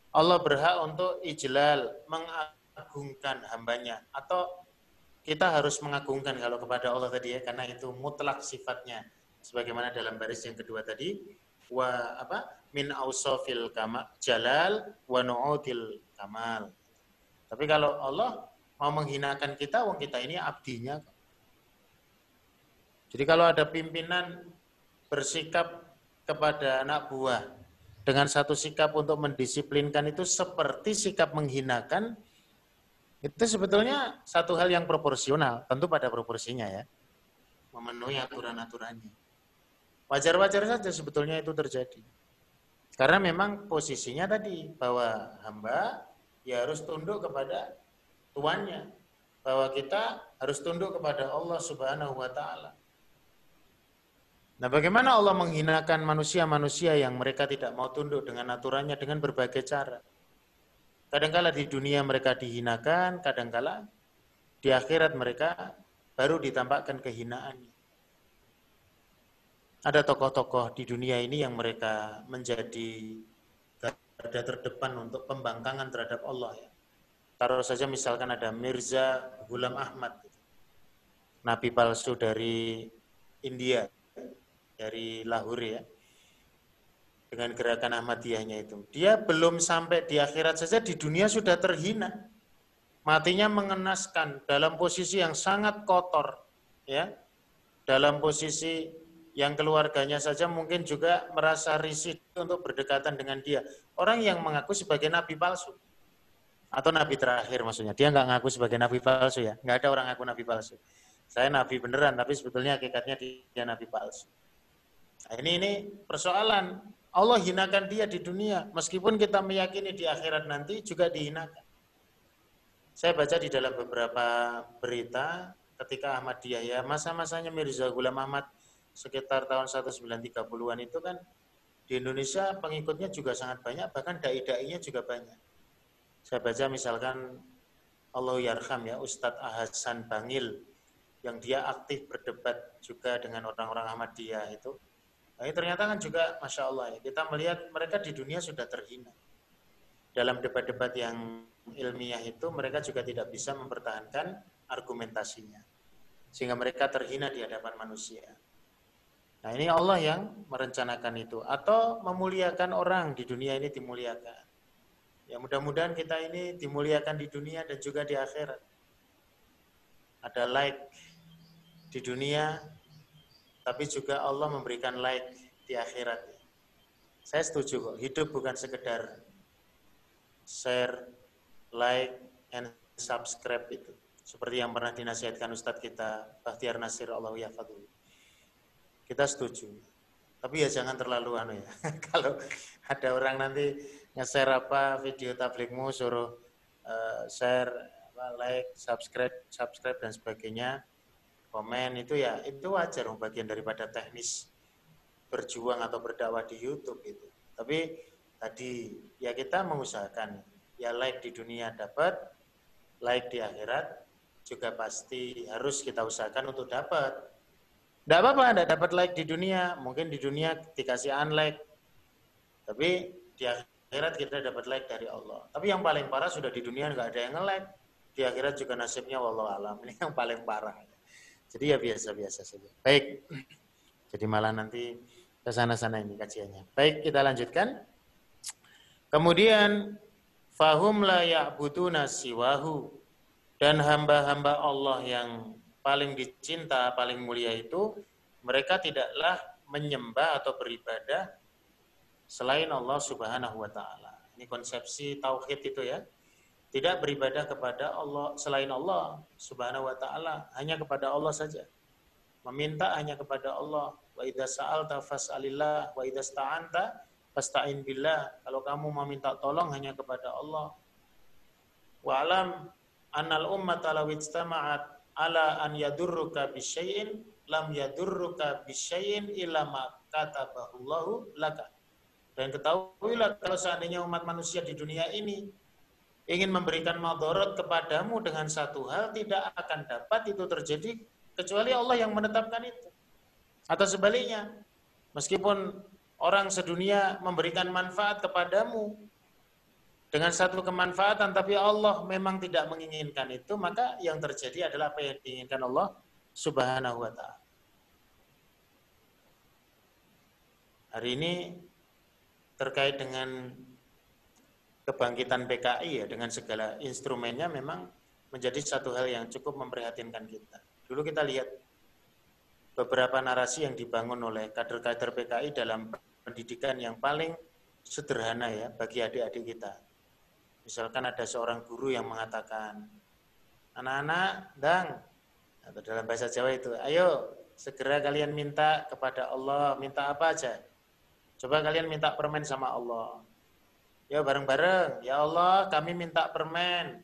Allah berhak untuk ijlal, mengagungkan hambanya. Atau kita harus mengagungkan kalau kepada Allah tadi ya, karena itu mutlak sifatnya. Sebagaimana dalam baris yang kedua tadi, wa apa min ausofil kama jalal wa nu'udil kamal. Tapi kalau Allah mau menghinakan kita, wong kita ini abdinya. Jadi kalau ada pimpinan bersikap kepada anak buah dengan satu sikap untuk mendisiplinkan itu seperti sikap menghinakan, itu sebetulnya satu hal yang proporsional, tentu pada proporsinya ya. Memenuhi aturan-aturannya. Wajar-wajar saja sebetulnya itu terjadi. Karena memang posisinya tadi bahwa hamba ya harus tunduk kepada tuannya. Bahwa kita harus tunduk kepada Allah Subhanahu wa taala. Nah, bagaimana Allah menghinakan manusia-manusia yang mereka tidak mau tunduk dengan aturannya dengan berbagai cara? Kadangkala di dunia mereka dihinakan, kadangkala di akhirat mereka baru ditampakkan kehinaannya. Ada tokoh-tokoh di dunia ini yang mereka menjadi garda terdepan untuk pembangkangan terhadap Allah ya. Taruh saja misalkan ada Mirza Ghulam Ahmad, nabi palsu dari India dari Lahore ya dengan gerakan Ahmadiyahnya itu. Dia belum sampai di akhirat saja di dunia sudah terhina. Matinya mengenaskan dalam posisi yang sangat kotor ya. Dalam posisi yang keluarganya saja mungkin juga merasa risih untuk berdekatan dengan dia. Orang yang mengaku sebagai nabi palsu atau nabi terakhir maksudnya. Dia nggak ngaku sebagai nabi palsu ya. Nggak ada orang ngaku nabi palsu. Saya nabi beneran, tapi sebetulnya hakikatnya dia nabi palsu. Nah, ini ini persoalan. Allah hinakan dia di dunia, meskipun kita meyakini di akhirat nanti juga dihinakan. Saya baca di dalam beberapa berita ketika Ahmadiyah ya, masa-masanya Mirza Ghulam Ahmad sekitar tahun 1930-an itu kan di Indonesia pengikutnya juga sangat banyak, bahkan dai-dainya juga banyak. Saya baca misalkan Allah Yarham ya, Ustadz Ahasan Bangil, yang dia aktif berdebat juga dengan orang-orang Ahmadiyah itu, Nah, ternyata kan juga Masya Allah ya, kita melihat mereka di dunia sudah terhina. Dalam debat-debat yang ilmiah itu mereka juga tidak bisa mempertahankan argumentasinya. Sehingga mereka terhina di hadapan manusia. Nah ini Allah yang merencanakan itu. Atau memuliakan orang di dunia ini dimuliakan. Ya mudah-mudahan kita ini dimuliakan di dunia dan juga di akhirat. Ada like di dunia tapi juga Allah memberikan like di akhirat. Saya setuju kok, hidup bukan sekedar share, like, and subscribe itu. Seperti yang pernah dinasihatkan Ustadz kita, Bahtiar Nasir Allah Yafadul. Kita setuju. Tapi ya jangan terlalu anu ya. Kalau ada orang nanti nge-share apa video tablikmu suruh uh, share, like, subscribe, subscribe dan sebagainya komen itu ya itu wajar bagian daripada teknis berjuang atau berdakwah di YouTube itu. Tapi tadi ya kita mengusahakan ya like di dunia dapat, like di akhirat juga pasti harus kita usahakan untuk dapat. Tidak apa-apa, tidak dapat like di dunia, mungkin di dunia dikasih unlike, tapi di akhirat kita dapat like dari Allah. Tapi yang paling parah sudah di dunia nggak ada yang nge-like, di akhirat juga nasibnya wallah alam. Ini yang paling parah. Jadi ya biasa-biasa saja. Baik. Jadi malah nanti ke sana-sana ini kajiannya. Baik, kita lanjutkan. Kemudian fahum la ya'buduna siwahu dan hamba-hamba Allah yang paling dicinta, paling mulia itu mereka tidaklah menyembah atau beribadah selain Allah Subhanahu wa taala. Ini konsepsi tauhid itu ya tidak beribadah kepada Allah selain Allah Subhanahu wa taala, hanya kepada Allah saja. Meminta hanya kepada Allah. Wa idza sa'alta fas'alillah wa idza sta'anta fasta'in billah. Kalau kamu meminta tolong hanya kepada Allah. Wa alam annal ummata law ijtama'at ala an yadurruka bisyai'in lam yadurruka bisyai'in illa ma katabahu laka. Dan ketahuilah kalau seandainya umat manusia di dunia ini ingin memberikan madorot kepadamu dengan satu hal tidak akan dapat itu terjadi kecuali Allah yang menetapkan itu. Atau sebaliknya, meskipun orang sedunia memberikan manfaat kepadamu dengan satu kemanfaatan, tapi Allah memang tidak menginginkan itu, maka yang terjadi adalah apa yang diinginkan Allah Subhanahu wa Ta'ala. Hari ini terkait dengan kebangkitan PKI ya dengan segala instrumennya memang menjadi satu hal yang cukup memprihatinkan kita. Dulu kita lihat beberapa narasi yang dibangun oleh kader-kader PKI dalam pendidikan yang paling sederhana ya bagi adik-adik kita. Misalkan ada seorang guru yang mengatakan, anak-anak, dang, atau dalam bahasa Jawa itu, ayo segera kalian minta kepada Allah, minta apa aja. Coba kalian minta permen sama Allah. Ya bareng-bareng. Ya Allah, kami minta permen.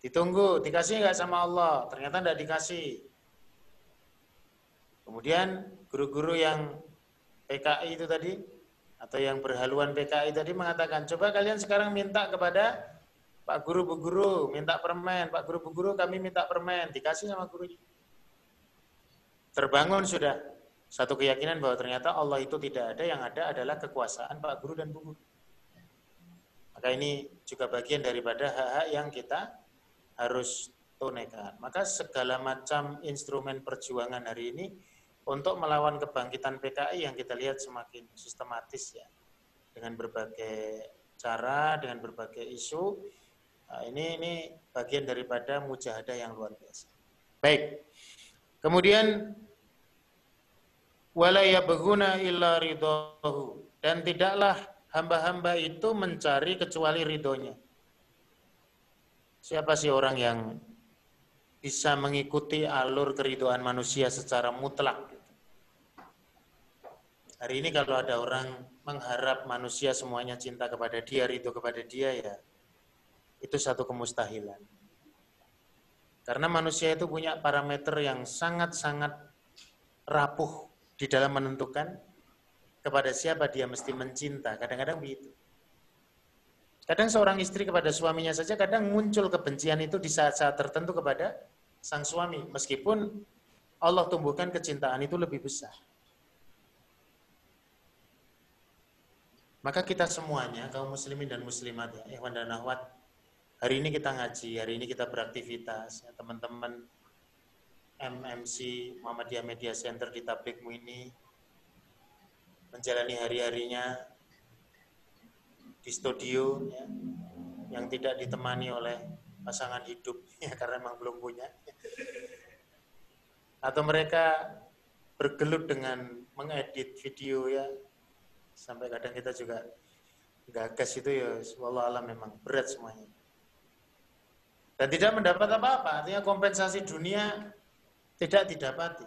Ditunggu, dikasih nggak sama Allah? Ternyata tidak dikasih. Kemudian guru-guru yang PKI itu tadi atau yang berhaluan PKI tadi mengatakan, coba kalian sekarang minta kepada Pak Guru Bu Guru, minta permen. Pak Guru Bu Guru kami minta permen, dikasih sama gurunya. Terbangun sudah satu keyakinan bahwa ternyata Allah itu tidak ada, yang ada adalah kekuasaan Pak Guru dan Bu Guru. Maka ini juga bagian daripada hak-hak yang kita harus tunaikan. Maka segala macam instrumen perjuangan hari ini untuk melawan kebangkitan PKI yang kita lihat semakin sistematis ya. Dengan berbagai cara, dengan berbagai isu. Nah, ini ini bagian daripada mujahadah yang luar biasa. Baik. Kemudian wala yabghuna illa ridahu dan tidaklah hamba-hamba itu mencari kecuali ridhonya. Siapa sih orang yang bisa mengikuti alur keridoan manusia secara mutlak? Hari ini kalau ada orang mengharap manusia semuanya cinta kepada dia, ridho kepada dia ya, itu satu kemustahilan. Karena manusia itu punya parameter yang sangat-sangat rapuh di dalam menentukan kepada siapa dia mesti mencinta. Kadang-kadang begitu. Kadang seorang istri kepada suaminya saja kadang muncul kebencian itu di saat-saat tertentu kepada sang suami. Meskipun Allah tumbuhkan kecintaan itu lebih besar. Maka kita semuanya, kaum muslimin dan muslimat ya, ikhwan dan ahwat, hari ini kita ngaji, hari ini kita beraktivitas, ya, teman-teman MMC Muhammadiyah Media Center di Tablikmu ini menjalani hari-harinya di studio ya, yang tidak ditemani oleh pasangan hidup ya karena memang belum punya. Atau mereka bergelut dengan mengedit video ya. Sampai kadang kita juga gagas itu ya wallah alam memang berat semuanya. Dan tidak mendapat apa-apa artinya kompensasi dunia tidak didapati.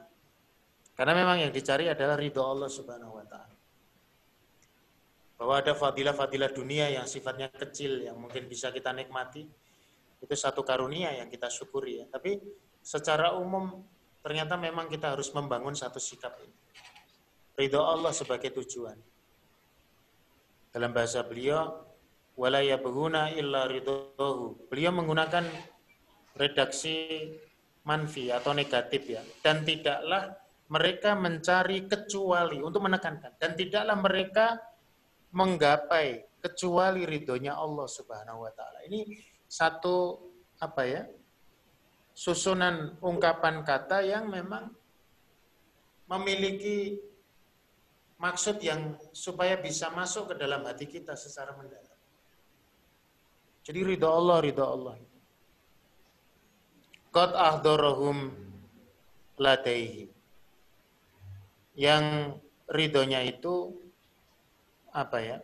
Karena memang yang dicari adalah ridho Allah subhanahu wa ta'ala bahwa ada fadilah-fadilah dunia yang sifatnya kecil yang mungkin bisa kita nikmati. Itu satu karunia yang kita syukuri ya. Tapi secara umum ternyata memang kita harus membangun satu sikap ini. Ridho Allah sebagai tujuan. Dalam bahasa beliau wala yabghuna illa ridhohu. Beliau menggunakan redaksi manfi atau negatif ya. Dan tidaklah mereka mencari kecuali untuk menekankan. Dan tidaklah mereka menggapai kecuali ridhonya Allah Subhanahu wa taala. Ini satu apa ya? susunan ungkapan kata yang memang memiliki maksud yang supaya bisa masuk ke dalam hati kita secara mendalam. Jadi ridho Allah, ridho Allah. Qad ahdorohum ladaihi. Yang ridhonya itu apa ya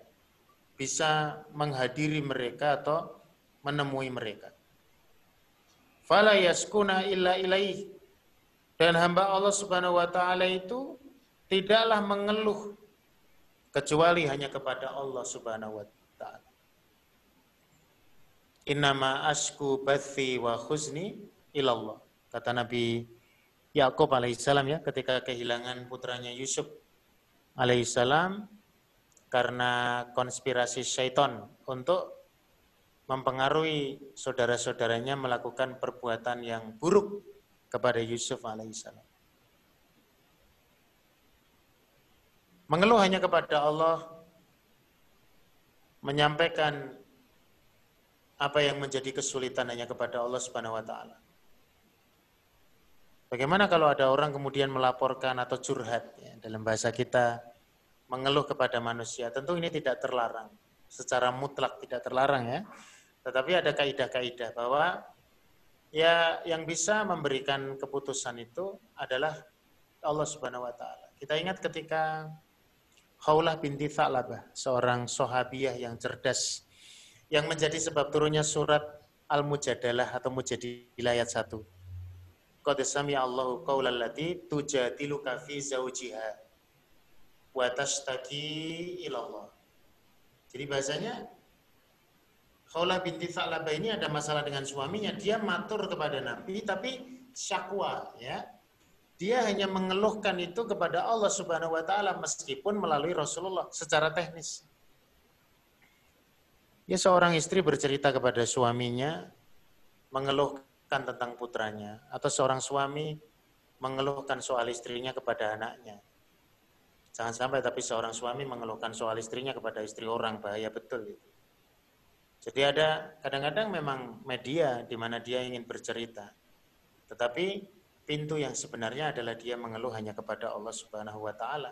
bisa menghadiri mereka atau menemui mereka. Fala yaskuna illa ilaih. Dan hamba Allah Subhanahu wa taala itu tidaklah mengeluh kecuali hanya kepada Allah Subhanahu wa taala. Innama asku bathi wa khuzni ilallah. Kata Nabi Yakub alaihissalam ya ketika kehilangan putranya Yusuf alaihissalam karena konspirasi syaitan untuk mempengaruhi saudara-saudaranya melakukan perbuatan yang buruk kepada Yusuf alaihissalam. Mengeluh hanya kepada Allah, menyampaikan apa yang menjadi kesulitan hanya kepada Allah Subhanahu wa taala. Bagaimana kalau ada orang kemudian melaporkan atau curhat ya, dalam bahasa kita mengeluh kepada manusia? Tentu ini tidak terlarang, secara mutlak tidak terlarang ya. Tetapi ada kaidah-kaidah bahwa ya yang bisa memberikan keputusan itu adalah Allah Subhanahu wa taala. Kita ingat ketika Khawlah binti Tha'labah, seorang sahabiah yang cerdas yang menjadi sebab turunnya surat Al-Mujadalah atau Mujadilah ayat 1 Qad sami Allahu qaulal lati tujadiluka fi zawjiha wa tashtaki ila Allah. Jadi bahasanya Khawlah binti Tha'labah ini ada masalah dengan suaminya, dia matur kepada Nabi tapi syakwa ya. Dia hanya mengeluhkan itu kepada Allah Subhanahu wa taala meskipun melalui Rasulullah secara teknis. Ya seorang istri bercerita kepada suaminya mengeluhkan tentang putranya atau seorang suami mengeluhkan soal istrinya kepada anaknya. Jangan sampai tapi seorang suami mengeluhkan soal istrinya kepada istri orang, bahaya betul itu. Jadi ada kadang-kadang memang media di mana dia ingin bercerita. Tetapi pintu yang sebenarnya adalah dia mengeluh hanya kepada Allah Subhanahu wa taala.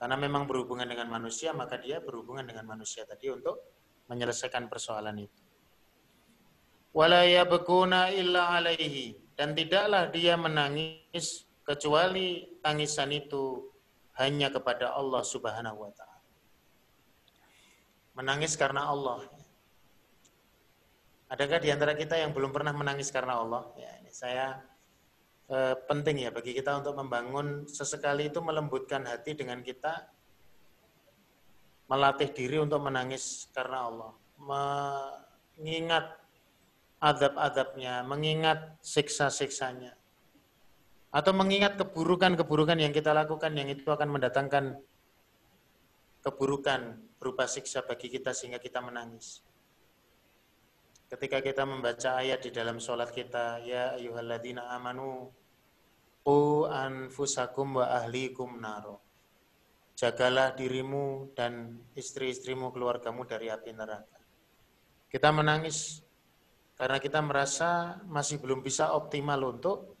Karena memang berhubungan dengan manusia, maka dia berhubungan dengan manusia tadi untuk menyelesaikan persoalan itu wala illa alaihi dan tidaklah dia menangis kecuali tangisan itu hanya kepada Allah Subhanahu wa taala. Menangis karena Allah. Adakah di antara kita yang belum pernah menangis karena Allah? Ya, ini saya eh, penting ya bagi kita untuk membangun sesekali itu melembutkan hati dengan kita melatih diri untuk menangis karena Allah. Mengingat adab-adabnya, mengingat siksa-siksanya. Atau mengingat keburukan-keburukan yang kita lakukan yang itu akan mendatangkan keburukan berupa siksa bagi kita sehingga kita menangis. Ketika kita membaca ayat di dalam sholat kita, Ya ayuhalladzina amanu, Qu anfusakum wa ahlikum naro. Jagalah dirimu dan istri-istrimu, keluargamu dari api neraka. Kita menangis karena kita merasa masih belum bisa optimal untuk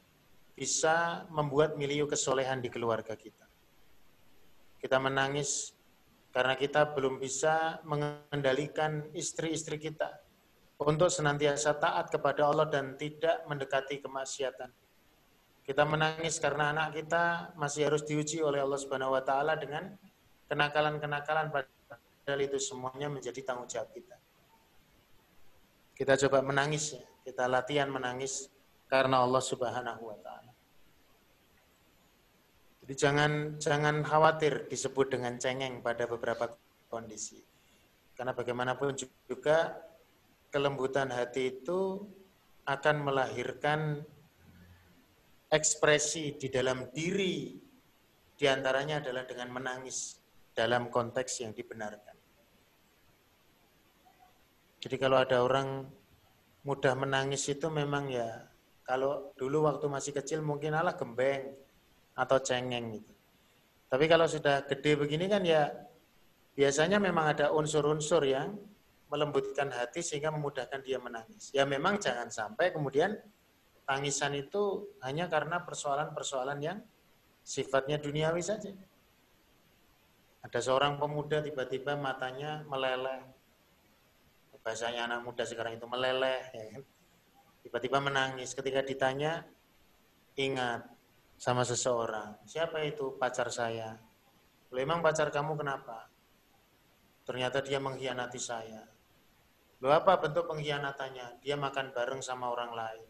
bisa membuat milieu kesolehan di keluarga kita. Kita menangis karena kita belum bisa mengendalikan istri-istri kita untuk senantiasa taat kepada Allah dan tidak mendekati kemaksiatan. Kita menangis karena anak kita masih harus diuji oleh Allah Subhanahu wa taala dengan kenakalan-kenakalan padahal itu semuanya menjadi tanggung jawab kita. Kita coba menangis ya. Kita latihan menangis karena Allah Subhanahu wa taala. Jadi jangan jangan khawatir disebut dengan cengeng pada beberapa kondisi. Karena bagaimanapun juga kelembutan hati itu akan melahirkan ekspresi di dalam diri di antaranya adalah dengan menangis dalam konteks yang dibenarkan. Jadi kalau ada orang mudah menangis itu memang ya kalau dulu waktu masih kecil mungkin alah gembeng atau cengeng gitu. Tapi kalau sudah gede begini kan ya biasanya memang ada unsur-unsur yang melembutkan hati sehingga memudahkan dia menangis. Ya memang jangan sampai kemudian tangisan itu hanya karena persoalan-persoalan yang sifatnya duniawi saja. Ada seorang pemuda tiba-tiba matanya meleleh, bahasanya anak muda sekarang itu meleleh, ya kan? tiba-tiba menangis ketika ditanya, ingat sama seseorang, siapa itu pacar saya? Memang pacar kamu kenapa? Ternyata dia mengkhianati saya. Lo apa bentuk pengkhianatannya? Dia makan bareng sama orang lain.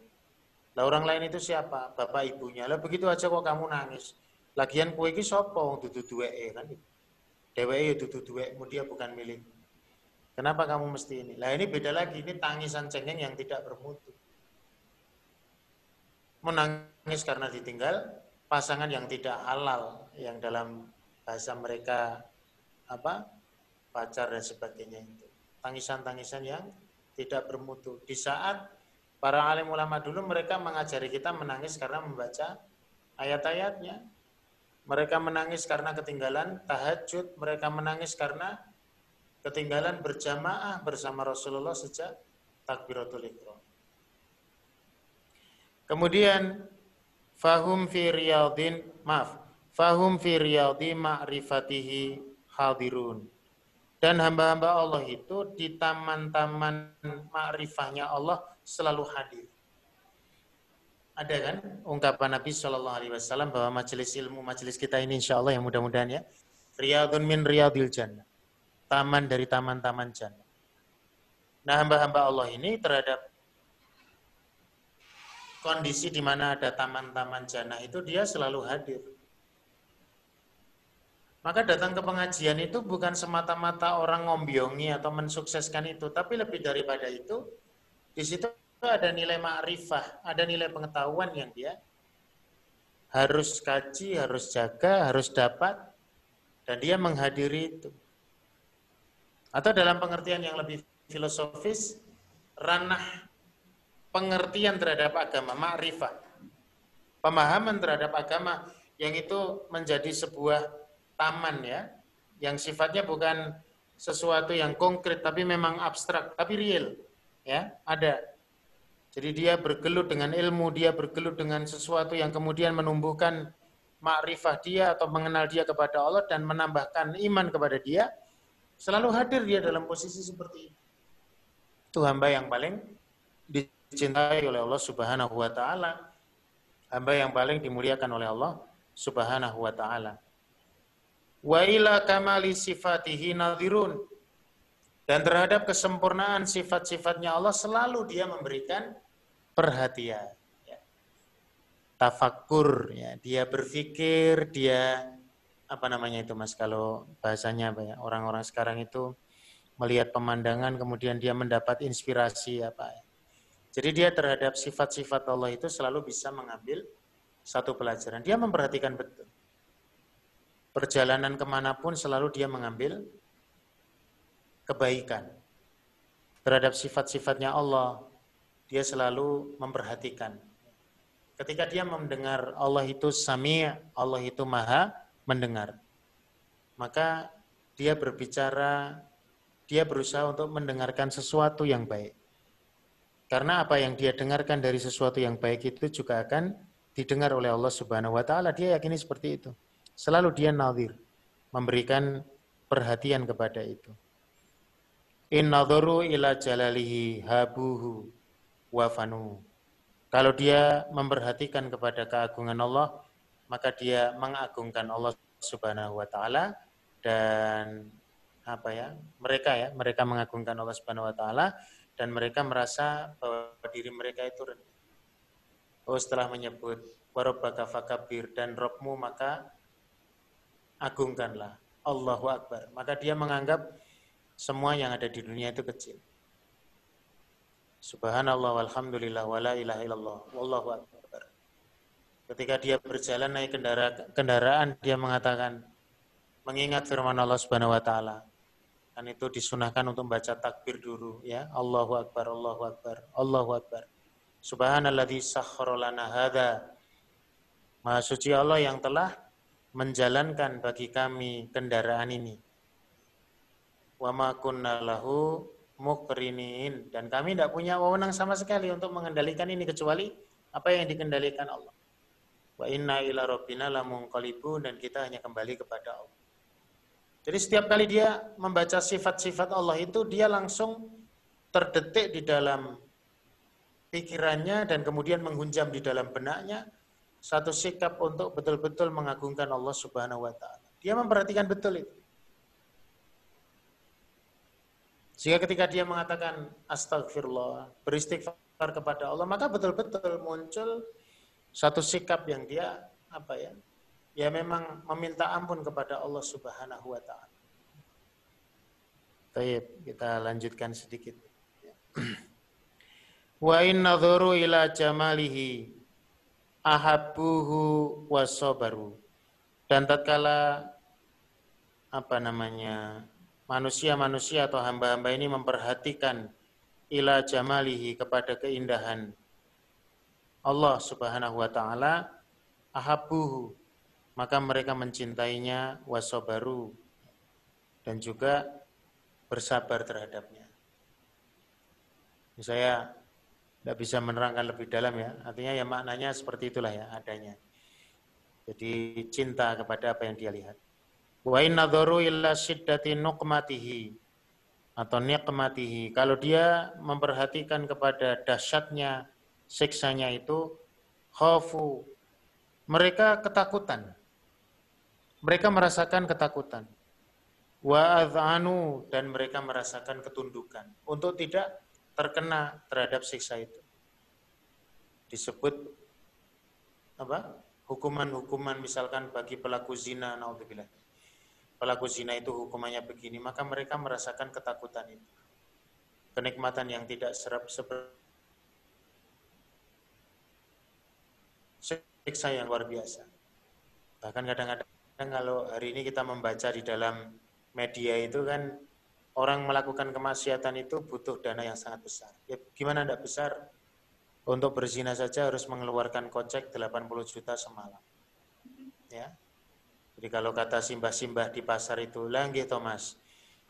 Lah orang lain itu siapa? Bapak ibunya. Lah begitu aja kok kamu nangis. Lagian kue iki sapa wong dudu duweke kan. Dheweke ya dudu duwekmu dia bukan milikmu. Kenapa kamu mesti ini? Lah ini beda lagi, ini tangisan cengeng yang tidak bermutu. Menangis karena ditinggal pasangan yang tidak halal, yang dalam bahasa mereka apa pacar dan sebagainya itu. Tangisan-tangisan yang tidak bermutu. Di saat Para alim ulama dulu mereka mengajari kita menangis karena membaca ayat-ayatnya. Mereka menangis karena ketinggalan tahajud, mereka menangis karena ketinggalan berjamaah bersama Rasulullah sejak takbiratul ihram. Kemudian fahum fi riyadin maaf, fahum fi riyadi ma'rifatihi hadirun. Dan hamba-hamba Allah itu di taman-taman ma'rifahnya Allah selalu hadir. Ada kan ungkapan Nabi Shallallahu Alaihi Wasallam bahwa majelis ilmu majelis kita ini insya Allah yang mudah-mudahan ya riyadun min riyadil jannah taman dari taman-taman jannah. Nah hamba-hamba Allah ini terhadap kondisi di mana ada taman-taman jannah itu dia selalu hadir. Maka datang ke pengajian itu bukan semata-mata orang ngombyongi atau mensukseskan itu, tapi lebih daripada itu, di situ ada nilai ma'rifah, ada nilai pengetahuan yang dia harus kaji, harus jaga, harus dapat, dan dia menghadiri itu. Atau dalam pengertian yang lebih filosofis, ranah pengertian terhadap agama, ma'rifah. Pemahaman terhadap agama yang itu menjadi sebuah taman ya, yang sifatnya bukan sesuatu yang konkret tapi memang abstrak tapi real ya ada jadi dia bergelut dengan ilmu dia bergelut dengan sesuatu yang kemudian menumbuhkan makrifah dia atau mengenal dia kepada Allah dan menambahkan iman kepada dia selalu hadir dia dalam posisi seperti itu itu hamba yang paling dicintai oleh Allah Subhanahu wa taala hamba yang paling dimuliakan oleh Allah Subhanahu wa taala wa ila kamali sifatihi nadhirun dan terhadap kesempurnaan sifat-sifatnya Allah selalu dia memberikan perhatian ya. tafakur ya dia berpikir dia apa namanya itu mas kalau bahasanya ya orang-orang sekarang itu melihat pemandangan kemudian dia mendapat inspirasi apa ya. Jadi dia terhadap sifat-sifat Allah itu selalu bisa mengambil satu pelajaran dia memperhatikan betul perjalanan ke mana pun selalu dia mengambil kebaikan. Terhadap sifat-sifatnya Allah, dia selalu memperhatikan. Ketika dia mendengar Allah itu sami, Allah itu maha mendengar. Maka dia berbicara, dia berusaha untuk mendengarkan sesuatu yang baik. Karena apa yang dia dengarkan dari sesuatu yang baik itu juga akan didengar oleh Allah Subhanahu wa taala. Dia yakini seperti itu. Selalu dia nadir, memberikan perhatian kepada itu. In nadharu ila jalalihi habuhu wafanu. Kalau dia memperhatikan kepada keagungan Allah, maka dia mengagungkan Allah Subhanahu wa taala dan apa ya? Mereka ya, mereka mengagungkan Allah Subhanahu wa taala dan mereka merasa bahwa diri mereka itu rendah. Oh setelah menyebut warabbaka fakabir dan Robmu maka agungkanlah. Allahu Akbar. Maka dia menganggap semua yang ada di dunia itu kecil. Subhanallah walhamdulillah wala ilaha illallah wallahu akbar. Ketika dia berjalan naik kendara, kendaraan dia mengatakan mengingat firman Allah Subhanahu wa taala. Itu disunahkan untuk membaca takbir dulu ya. Allahu akbar, Allahu akbar, Allahu akbar. Subhanalladzi sakhkhara lana hadza. Maha suci Allah yang telah menjalankan bagi kami kendaraan ini. Wa ma kunna lahu mukrinin dan kami tidak punya wewenang sama sekali untuk mengendalikan ini kecuali apa yang dikendalikan Allah. Wa inna ila rabbina lamunqalibun dan kita hanya kembali kepada Allah. Jadi setiap kali dia membaca sifat-sifat Allah itu dia langsung terdetik di dalam pikirannya dan kemudian menghunjam di dalam benaknya satu sikap untuk betul-betul mengagungkan Allah Subhanahu wa taala. Dia memperhatikan betul itu. Sehingga ketika dia mengatakan astagfirullah, beristighfar kepada Allah, maka betul-betul muncul satu sikap yang dia apa ya? Ya memang meminta ampun kepada Allah Subhanahu wa taala. Baik, kita lanjutkan sedikit. Wa inna ila jamalihi ahabuhu wasobaru. Dan tatkala apa namanya manusia-manusia atau hamba-hamba ini memperhatikan ila jamalihi kepada keindahan Allah Subhanahu wa taala ahabuhu maka mereka mencintainya wasobaru dan juga bersabar terhadapnya. Saya tidak bisa menerangkan lebih dalam ya, artinya ya maknanya seperti itulah ya adanya. Jadi cinta kepada apa yang dia lihat. Wa inna illa syiddati nuqmatihi atau nikmatihi. Kalau dia memperhatikan kepada dahsyatnya siksanya itu khafu. Mereka ketakutan. Mereka merasakan ketakutan. Wa adhanu dan mereka merasakan ketundukan untuk tidak terkena terhadap siksa itu. Disebut apa? Hukuman-hukuman misalkan bagi pelaku zina naudzubillah pelaku zina itu hukumannya begini, maka mereka merasakan ketakutan itu. Kenikmatan yang tidak serap seperti siksa yang luar biasa. Bahkan kadang-kadang kalau hari ini kita membaca di dalam media itu kan orang melakukan kemaksiatan itu butuh dana yang sangat besar. Ya, gimana tidak besar? Untuk berzina saja harus mengeluarkan kocek 80 juta semalam. Ya, jadi kalau kata simbah-simbah di pasar itu, langgi Thomas,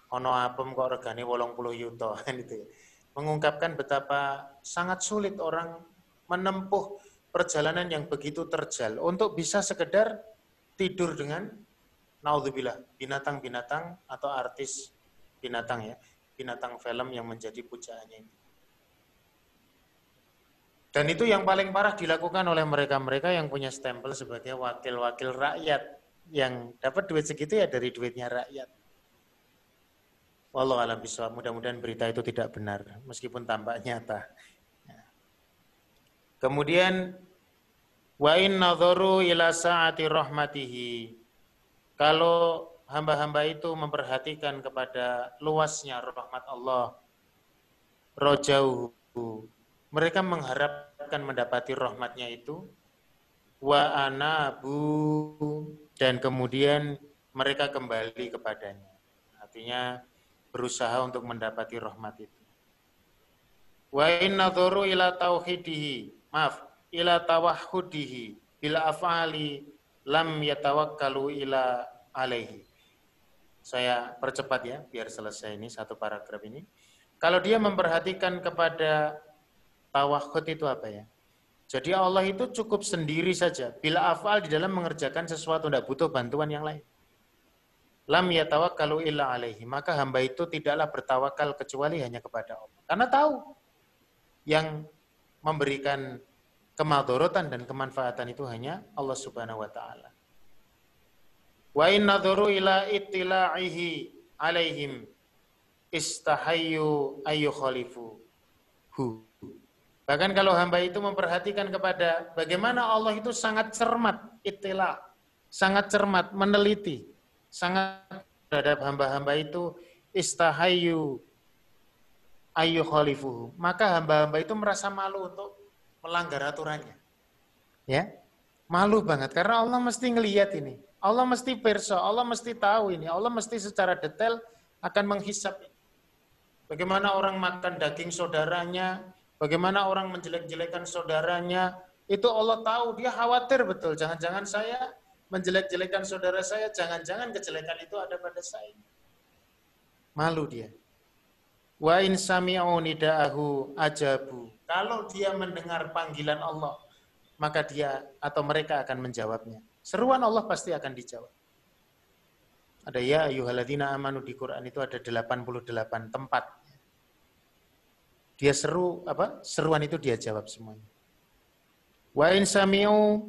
ono apem kok wolong puluh yuto, itu ya. Mengungkapkan betapa sangat sulit orang menempuh perjalanan yang begitu terjal untuk bisa sekedar tidur dengan naudzubillah binatang-binatang atau artis binatang ya, binatang film yang menjadi pujaannya itu. Dan itu yang paling parah dilakukan oleh mereka-mereka yang punya stempel sebagai wakil-wakil rakyat yang dapat duit segitu ya dari duitnya rakyat. Wallahu alam bisawab. Mudah-mudahan berita itu tidak benar meskipun tampak nyata. Ya. Kemudian wa in nadharu ila saati rahmatihi. Kalau hamba-hamba itu memperhatikan kepada luasnya rahmat Allah, rojauhu. Mereka mengharapkan mendapati rahmatnya itu wa anabu dan kemudian mereka kembali kepadanya. Artinya berusaha untuk mendapati rahmat itu. Wa inna dhuru ila tauhidihi, maaf, ila tawahhudihi bila af'ali lam yatawakkalu ila alaihi. Saya percepat ya, biar selesai ini satu paragraf ini. Kalau dia memperhatikan kepada tawahud itu apa ya? Jadi Allah itu cukup sendiri saja. Bila afal di dalam mengerjakan sesuatu, tidak butuh bantuan yang lain. Lam yatawakkalu illa alaihi. Maka hamba itu tidaklah bertawakal kecuali hanya kepada Allah. Karena tahu yang memberikan kemadorotan dan kemanfaatan itu hanya Allah subhanahu wa ta'ala. Wa inna dhuru ila ittila'ihi alaihim istahayyu ayu khalifu hu Bahkan kalau hamba itu memperhatikan kepada bagaimana Allah itu sangat cermat, itulah sangat cermat, meneliti, sangat terhadap hamba-hamba itu istahayu ayu khalifuhu. Maka hamba-hamba itu merasa malu untuk melanggar aturannya. Ya, malu banget karena Allah mesti ngelihat ini. Allah mesti perso, Allah mesti tahu ini, Allah mesti secara detail akan menghisap. Bagaimana orang makan daging saudaranya, Bagaimana orang menjelek-jelekan saudaranya, itu Allah tahu, dia khawatir betul. Jangan-jangan saya menjelek-jelekan saudara saya, jangan-jangan kejelekan itu ada pada saya. Malu dia. Wa in sami'u nida'ahu ajabu. Kalau dia mendengar panggilan Allah, maka dia atau mereka akan menjawabnya. Seruan Allah pasti akan dijawab. Ada ya ayuhaladina amanu di Quran itu ada 88 tempat dia seru apa? Seruan itu dia jawab semuanya. Wa in sami'u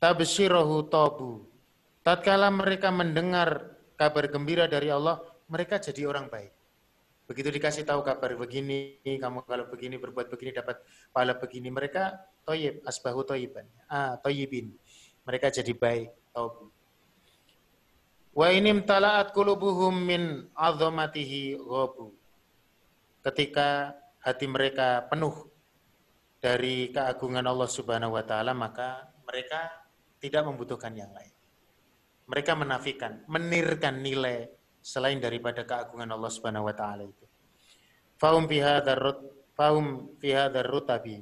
tabsyirahu tabu. Tatkala mereka mendengar kabar gembira dari Allah, mereka jadi orang baik. Begitu dikasih tahu kabar begini, kamu kalau begini berbuat begini dapat pahala begini, mereka toyib, asbahu toyiban, ah toyibin. Mereka jadi baik, taubu. Wa inim talaat kulubuhum min azamatihi ghabu. Ketika hati mereka penuh dari keagungan Allah Subhanahu wa taala maka mereka tidak membutuhkan yang lain. Mereka menafikan, menirkan nilai selain daripada keagungan Allah Subhanahu wa taala itu. Fahum bihadzar faum fi hadzal rutabi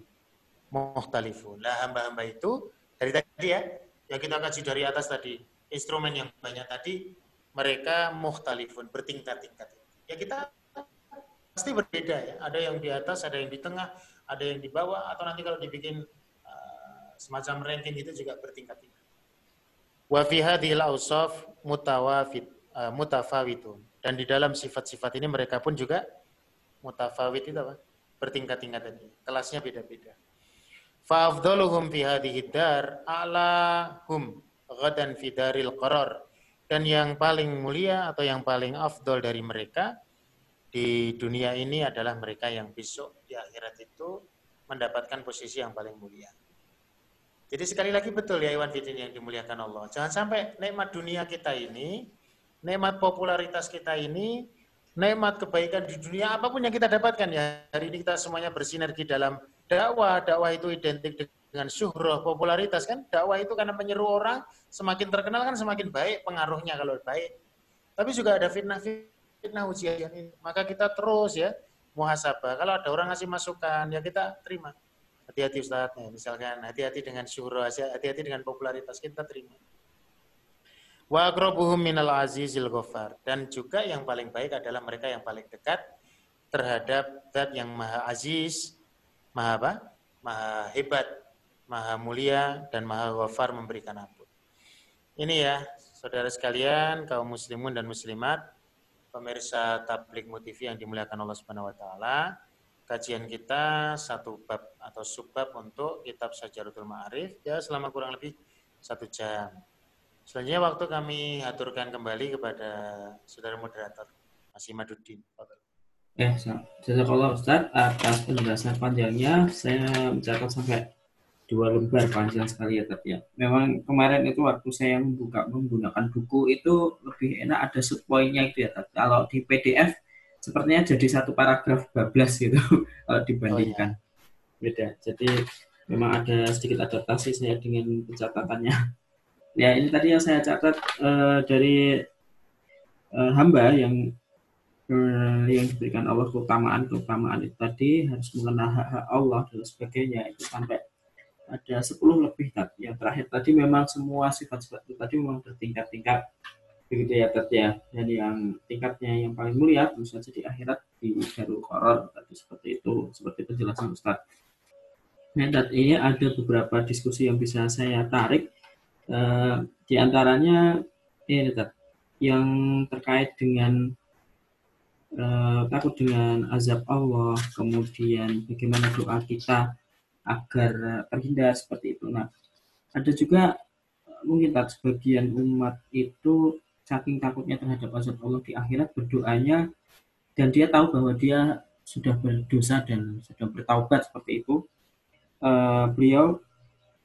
muhtalifun. Lah hamba-hamba itu dari tadi ya yang kita kaji dari atas tadi, instrumen yang banyak tadi mereka muhtalifun bertingkat-tingkat. Ya kita pasti berbeda ya. Ada yang di atas, ada yang di tengah, ada yang di bawah atau nanti kalau dibikin uh, semacam ranking itu juga bertingkat-tingkat. Wa fi hadhil awsaf mutawafid uh, mutafawitun. Dan di dalam sifat-sifat ini mereka pun juga mutafawit itu apa? Bertingkat-tingkat tadi. Kelasnya beda-beda. Fa'afdaluhum fi hadhihi dar a'lahum ghadan fi daril qarar. Dan yang paling mulia atau yang paling afdol dari mereka di dunia ini adalah mereka yang besok di akhirat itu mendapatkan posisi yang paling mulia. Jadi sekali lagi betul ya Iwan Fidin yang dimuliakan Allah. Jangan sampai nikmat dunia kita ini nikmat popularitas kita ini, nikmat kebaikan di dunia apa pun yang kita dapatkan ya. Hari ini kita semuanya bersinergi dalam dakwah. Dakwah itu identik dengan syuhroh, popularitas kan. Dakwah itu karena menyeru orang, semakin terkenal kan semakin baik pengaruhnya kalau baik. Tapi juga ada fitnah-fitnah ujian ini. Maka kita terus ya muhasabah. Kalau ada orang ngasih masukan, ya kita terima. Hati-hati Ustaz, misalkan hati-hati dengan syuhroh, hati-hati dengan popularitas, kita terima. Wa akrabuhum minal azizil ghafar. Dan juga yang paling baik adalah mereka yang paling dekat terhadap zat yang maha aziz, maha apa? Maha hebat, maha mulia, dan maha ghafar memberikan ampun. Ini ya, saudara sekalian, kaum muslimun dan muslimat, pemirsa tablik TV yang dimuliakan Allah Subhanahu wa taala. Kajian kita satu bab atau subbab untuk kitab Sajarutul Ma'arif ya selama kurang lebih satu jam. Selanjutnya waktu kami aturkan kembali kepada saudara moderator, Mas Imaduddin. Eh, jazakallah Ustaz atas penjelasan panjangnya. Saya mencatat sampai dua lembar panjang sekali ya tapi ya. Memang kemarin itu waktu saya membuka menggunakan buku itu lebih enak ada subpoinnya itu ya. Tapi kalau di PDF sepertinya jadi satu paragraf bablas gitu kalau dibandingkan. Oh, iya. Beda. Jadi memang ada sedikit adaptasi saya dengan pencatatannya ya ini tadi yang saya catat uh, dari uh, hamba yang uh, yang diberikan Allah keutamaan keutamaan itu tadi harus mengenal hak, hak Allah dan sebagainya. Itu sampai ada 10 lebih tadi yang terakhir tadi memang semua sifat-sifat itu tadi memang bertingkat-tingkat begitu ya tadi ya. Dan yang tingkatnya yang paling mulia tentu saja di akhirat di Darul Qoror tadi seperti itu seperti penjelasan Ustaz. Nah, dan ini ada beberapa diskusi yang bisa saya tarik Uh, di antaranya ini tetap yang terkait dengan uh, takut dengan azab Allah, kemudian bagaimana doa kita agar terhindar seperti itu. Nah, ada juga mungkin tak sebagian umat itu saking takutnya terhadap azab Allah di akhirat berdoanya dan dia tahu bahwa dia sudah berdosa dan sudah bertaubat seperti itu. Uh, beliau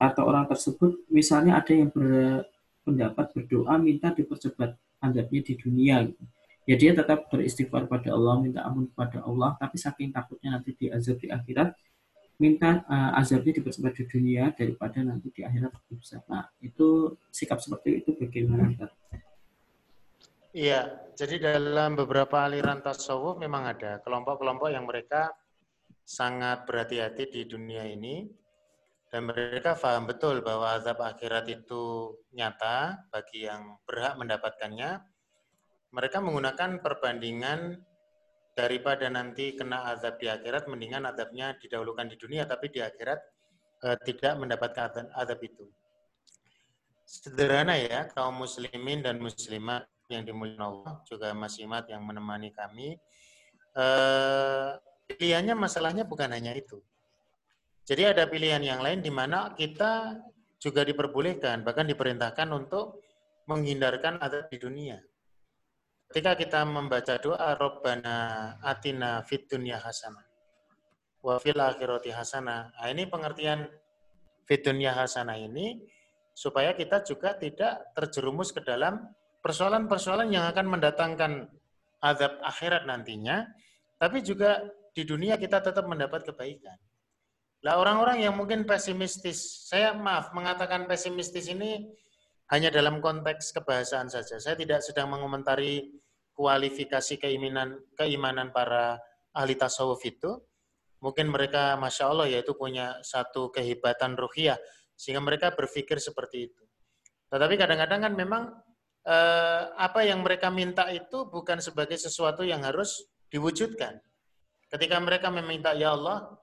atau orang tersebut misalnya ada yang berpendapat berdoa minta dipercepat azabnya di dunia gitu. Ya dia tetap beristighfar pada Allah, minta ampun kepada Allah, tapi saking takutnya nanti diazab di akhirat, minta uh, azabnya dipercepat di dunia daripada nanti di akhirat bisa. Nah, itu sikap seperti itu bagaimana? Iya, jadi dalam beberapa aliran tasawuf memang ada kelompok-kelompok yang mereka sangat berhati-hati di dunia ini dan mereka paham betul bahwa azab akhirat itu nyata bagi yang berhak mendapatkannya. Mereka menggunakan perbandingan daripada nanti kena azab di akhirat, mendingan azabnya didahulukan di dunia, tapi di akhirat eh, tidak mendapatkan azab, itu. Sederhana ya, kaum muslimin dan muslimat yang dimuliakan Allah, juga Mas yang menemani kami, eh, pilihannya masalahnya bukan hanya itu jadi ada pilihan yang lain di mana kita juga diperbolehkan, bahkan diperintahkan untuk menghindarkan azab di dunia. Ketika kita membaca doa Rabbana atina fid dunya hasanah wa fil akhirati hasanah. Nah, ini pengertian fid dunya hasanah ini supaya kita juga tidak terjerumus ke dalam persoalan-persoalan yang akan mendatangkan azab akhirat nantinya, tapi juga di dunia kita tetap mendapat kebaikan. Lah orang-orang yang mungkin pesimistis, saya maaf mengatakan pesimistis ini hanya dalam konteks kebahasaan saja. Saya tidak sedang mengomentari kualifikasi keimanan keimanan para ahli tasawuf itu. Mungkin mereka, masya Allah, yaitu punya satu kehebatan ruhiyah sehingga mereka berpikir seperti itu. Tetapi kadang-kadang kan memang eh, apa yang mereka minta itu bukan sebagai sesuatu yang harus diwujudkan. Ketika mereka meminta, ya Allah,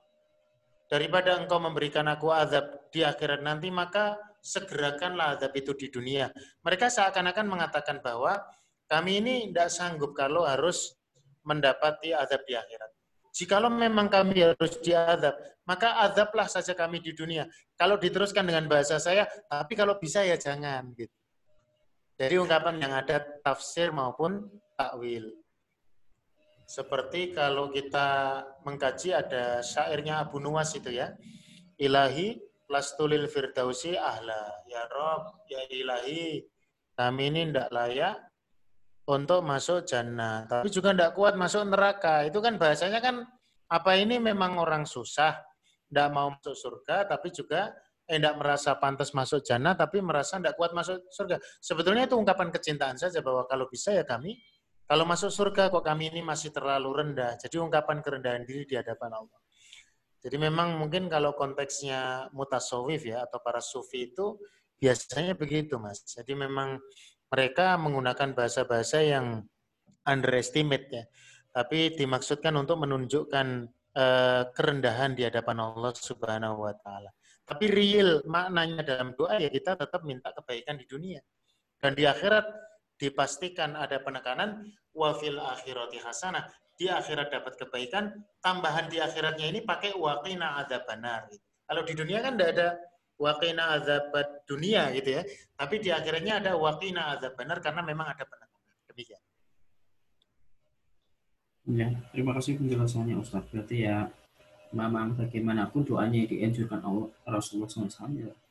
daripada engkau memberikan aku azab di akhirat nanti, maka segerakanlah azab itu di dunia. Mereka seakan-akan mengatakan bahwa kami ini tidak sanggup kalau harus mendapati azab di akhirat. Jikalau memang kami harus diazab, maka azablah saja kami di dunia. Kalau diteruskan dengan bahasa saya, tapi kalau bisa ya jangan. Gitu. Jadi ungkapan yang ada tafsir maupun takwil. Seperti kalau kita mengkaji ada syairnya Abu Nuwas itu ya. Ilahi lastulil firdausi ahla. Ya Rob, ya ilahi, kami ini tidak layak untuk masuk jannah. Tapi juga tidak kuat masuk neraka. Itu kan bahasanya kan apa ini memang orang susah, tidak mau masuk surga, tapi juga eh, tidak merasa pantas masuk jannah, tapi merasa tidak kuat masuk surga. Sebetulnya itu ungkapan kecintaan saja bahwa kalau bisa ya kami kalau masuk surga kok kami ini masih terlalu rendah. Jadi ungkapan kerendahan diri di hadapan Allah. Jadi memang mungkin kalau konteksnya mutasawif ya atau para sufi itu biasanya begitu mas. Jadi memang mereka menggunakan bahasa-bahasa yang underestimate ya. Tapi dimaksudkan untuk menunjukkan uh, kerendahan di hadapan Allah Subhanahu wa taala. Tapi real maknanya dalam doa ya kita tetap minta kebaikan di dunia. Dan di akhirat dipastikan ada penekanan wafil akhirati hasanah di akhirat dapat kebaikan tambahan di akhiratnya ini pakai waqina adzabannar kalau di dunia kan tidak ada waqina azabat dunia gitu ya tapi di akhiratnya ada waqina adzabannar karena memang ada penekanan. Demikian. Ya terima kasih penjelasannya Ustaz berarti ya memang bagaimanapun doanya dianjurkan Allah Rasulullah SAW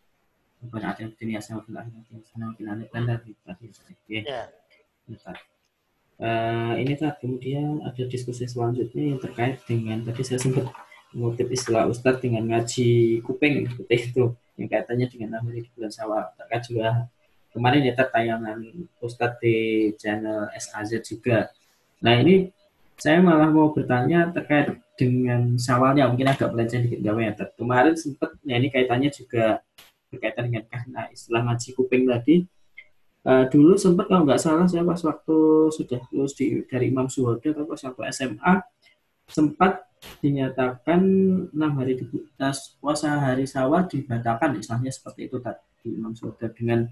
bukan ada dunia sama fil akhirat sama fil akhirat tadi ya uh, ini tadi kemudian ada diskusi selanjutnya yang terkait dengan tadi saya sempat mengutip istilah Ustadz dengan ngaji kuping seperti itu yang kaitannya dengan nama di bulan sawal terkait juga kemarin ya tayangan Ustadz di channel SKZ juga. Nah ini saya malah mau bertanya terkait dengan sawalnya mungkin agak melenceng dikit gawe ya kemarin sempat ya ini kaitannya juga berkaitan dengan karena istilah ngaji kuping tadi. Uh, dulu sempat kalau nggak salah saya pas waktu sudah lulus di, dari Imam Suhoda atau pas waktu SMA sempat dinyatakan enam hari di puasa hari sawah dibatalkan istilahnya seperti itu tadi di Imam Suhoda dengan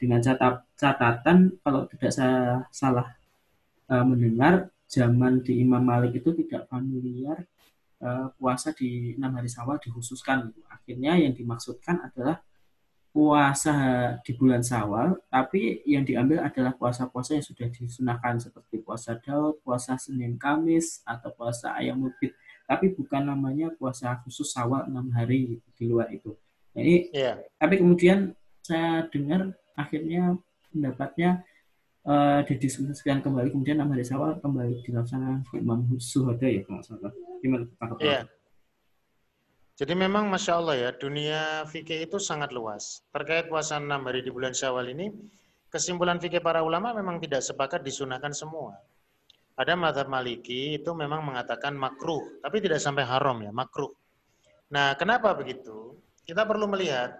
dengan catat, catatan kalau tidak saya salah uh, mendengar zaman di Imam Malik itu tidak familiar uh, puasa di enam hari sawah dikhususkan. Akhirnya yang dimaksudkan adalah puasa di bulan Sawal, tapi yang diambil adalah puasa-puasa yang sudah disunahkan seperti puasa Daud, puasa Senin Kamis, atau puasa Ayam Mubit. Tapi bukan namanya puasa khusus Sawal enam hari di luar itu. Jadi, yeah. tapi kemudian saya dengar akhirnya pendapatnya uh, didiskusikan kembali, kemudian enam hari Sawal kembali dilaksanakan Imam Suhoda ya kalau salah. Gimana Yeah. Jadi memang Masya Allah ya, dunia fikih itu sangat luas. Terkait puasa enam hari di bulan Syawal ini, kesimpulan fikih para ulama memang tidak sepakat disunahkan semua. Ada madhab maliki itu memang mengatakan makruh, tapi tidak sampai haram ya, makruh. Nah, kenapa begitu? Kita perlu melihat,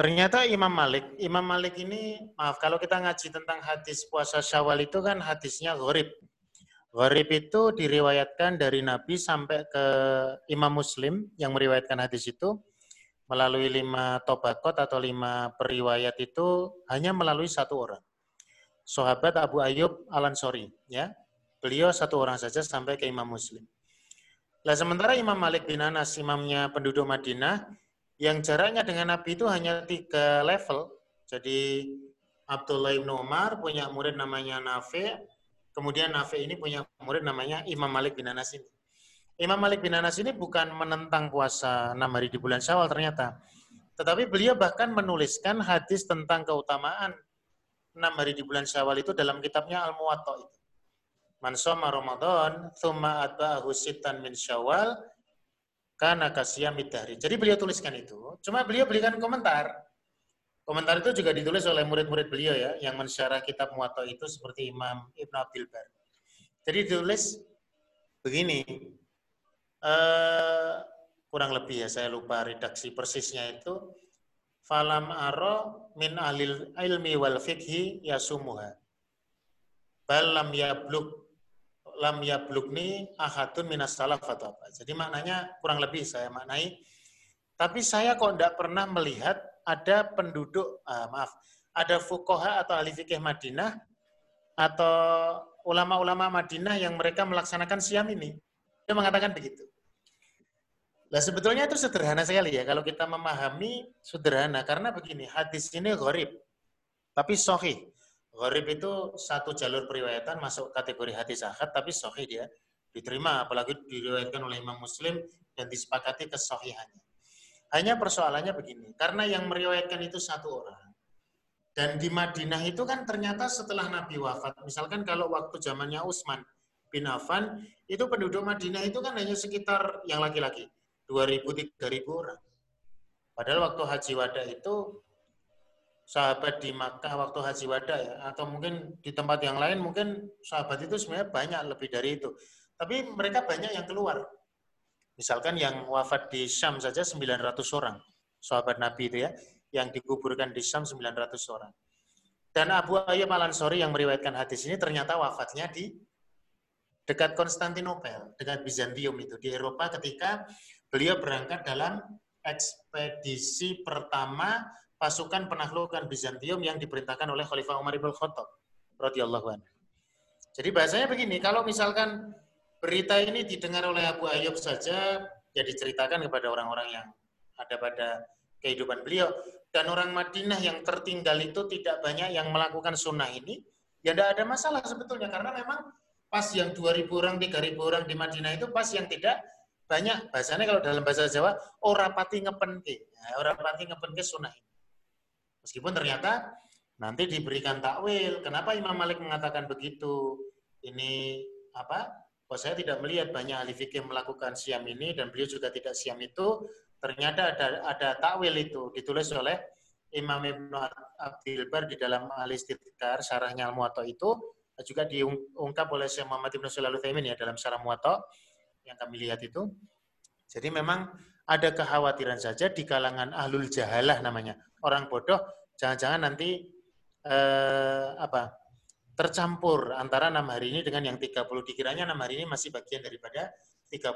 ternyata Imam Malik, Imam Malik ini, maaf kalau kita ngaji tentang hadis puasa syawal itu kan hadisnya gharib. Gharib itu diriwayatkan dari Nabi sampai ke Imam Muslim yang meriwayatkan hadis itu melalui lima tobakot atau lima periwayat itu hanya melalui satu orang. Sahabat Abu Ayyub Al-Ansori, ya. Beliau satu orang saja sampai ke Imam Muslim. Lah sementara Imam Malik bin Anas, imamnya penduduk Madinah, yang jaraknya dengan Nabi itu hanya tiga level. Jadi Abdullah bin Umar punya murid namanya Nafi, Kemudian Nafi ini punya murid namanya Imam Malik bin Anas ini. Imam Malik bin Anas ini bukan menentang puasa enam hari di bulan Syawal ternyata. Tetapi beliau bahkan menuliskan hadis tentang keutamaan enam hari di bulan Syawal itu dalam kitabnya Al-Muwatta itu. Man soma Ramadan, thumma atba'ahu sitan min Syawal, karena kasiyam Jadi beliau tuliskan itu. Cuma beliau berikan komentar. Komentar itu juga ditulis oleh murid-murid beliau ya, yang mensyarah kitab Muwatta itu seperti Imam Ibn Abdul Bar. Jadi ditulis begini, eh, kurang lebih ya saya lupa redaksi persisnya itu falam aro min ahlil ilmi wal fikhi yasumuha bal lam yablug lam yablugni ahadun minas salaf atau apa. Jadi maknanya kurang lebih saya maknai tapi saya kok tidak pernah melihat ada penduduk ah, maaf, ada fukoha atau ahli fikih Madinah atau ulama-ulama Madinah yang mereka melaksanakan siam ini. Dia mengatakan begitu. Nah sebetulnya itu sederhana sekali ya kalau kita memahami sederhana karena begini hadis ini gharib tapi sahih. Gharib itu satu jalur periwayatan masuk kategori hadis ahad tapi sahih dia diterima apalagi diriwayatkan oleh Imam Muslim dan disepakati kesahihannya. Hanya persoalannya begini, karena yang meriwayatkan itu satu orang. Dan di Madinah itu kan ternyata setelah Nabi wafat, misalkan kalau waktu zamannya Utsman bin Affan, itu penduduk Madinah itu kan hanya sekitar yang laki-laki 2000 3000 orang. Padahal waktu haji wada itu sahabat di Makkah waktu haji wada ya atau mungkin di tempat yang lain mungkin sahabat itu sebenarnya banyak lebih dari itu. Tapi mereka banyak yang keluar. Misalkan yang wafat di Syam saja 900 orang. Sahabat Nabi itu ya, yang dikuburkan di Syam 900 orang. Dan Abu Ayyub Al-Ansori yang meriwayatkan hadis ini ternyata wafatnya di dekat Konstantinopel, dekat Bizantium itu di Eropa ketika beliau berangkat dalam ekspedisi pertama pasukan penaklukan Bizantium yang diperintahkan oleh Khalifah Umar ibn Khattab. Jadi bahasanya begini, kalau misalkan berita ini didengar oleh Abu Ayyub saja, ya diceritakan kepada orang-orang yang ada pada kehidupan beliau. Dan orang Madinah yang tertinggal itu tidak banyak yang melakukan sunnah ini, ya tidak ada masalah sebetulnya. Karena memang pas yang 2.000 orang, 3.000 orang di Madinah itu pas yang tidak banyak. Bahasanya kalau dalam bahasa Jawa ora pati ngepenke. Ya, ora pati ngepenke sunnah ini. Meskipun ternyata nanti diberikan takwil kenapa Imam Malik mengatakan begitu? Ini apa kok saya tidak melihat banyak ahli fikih melakukan siam ini dan beliau juga tidak siam itu ternyata ada ada takwil itu ditulis oleh Imam Ibn Abdul Bar di dalam Al-Istidkar syarahnya Al-Muwatta itu juga diungkap oleh Syekh Muhammad Ibn Sulaiman ya dalam syarah Muwatta yang kami lihat itu. Jadi memang ada kekhawatiran saja di kalangan ahlul jahalah namanya. Orang bodoh jangan-jangan nanti eh, apa tercampur antara enam hari ini dengan yang 30. Dikiranya enam hari ini masih bagian daripada 30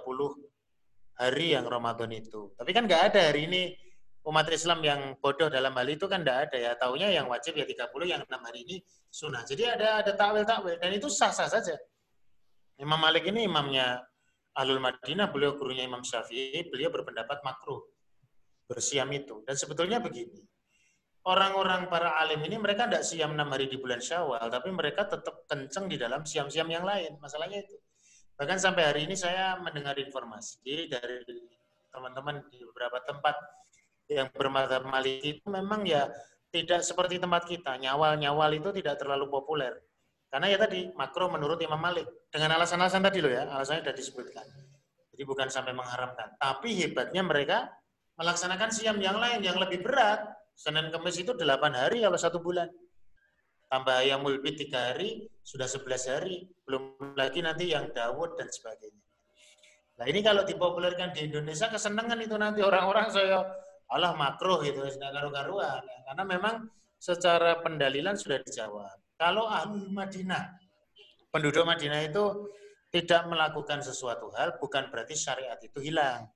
hari yang Ramadan itu. Tapi kan nggak ada hari ini umat Islam yang bodoh dalam hal itu kan nggak ada ya. Taunya yang wajib ya 30, yang enam hari ini sunnah. Jadi ada ada takwil-takwil dan itu sah-sah saja. Imam Malik ini imamnya Ahlul Madinah, beliau gurunya Imam Syafi'i, beliau berpendapat makruh bersiam itu. Dan sebetulnya begini, orang-orang para alim ini mereka tidak siam enam hari di bulan Syawal, tapi mereka tetap kenceng di dalam siam-siam yang lain. Masalahnya itu. Bahkan sampai hari ini saya mendengar informasi dari teman-teman di beberapa tempat yang bermadzhab Maliki itu memang ya tidak seperti tempat kita. Nyawal-nyawal itu tidak terlalu populer. Karena ya tadi makro menurut Imam Malik dengan alasan-alasan tadi loh ya, alasannya sudah disebutkan. Jadi bukan sampai mengharamkan, tapi hebatnya mereka melaksanakan siam yang lain yang lebih berat. Senin Kemis itu 8 hari kalau satu bulan. Tambah ayam mulbit 3 hari, sudah 11 hari. Belum lagi nanti yang Dawud dan sebagainya. Nah ini kalau dipopulerkan di Indonesia, kesenangan itu nanti orang-orang saya, Allah makruh gitu, sudah karu-karuan. Karena memang secara pendalilan sudah dijawab. Kalau ahli Madinah, penduduk Madinah itu tidak melakukan sesuatu hal, bukan berarti syariat itu hilang.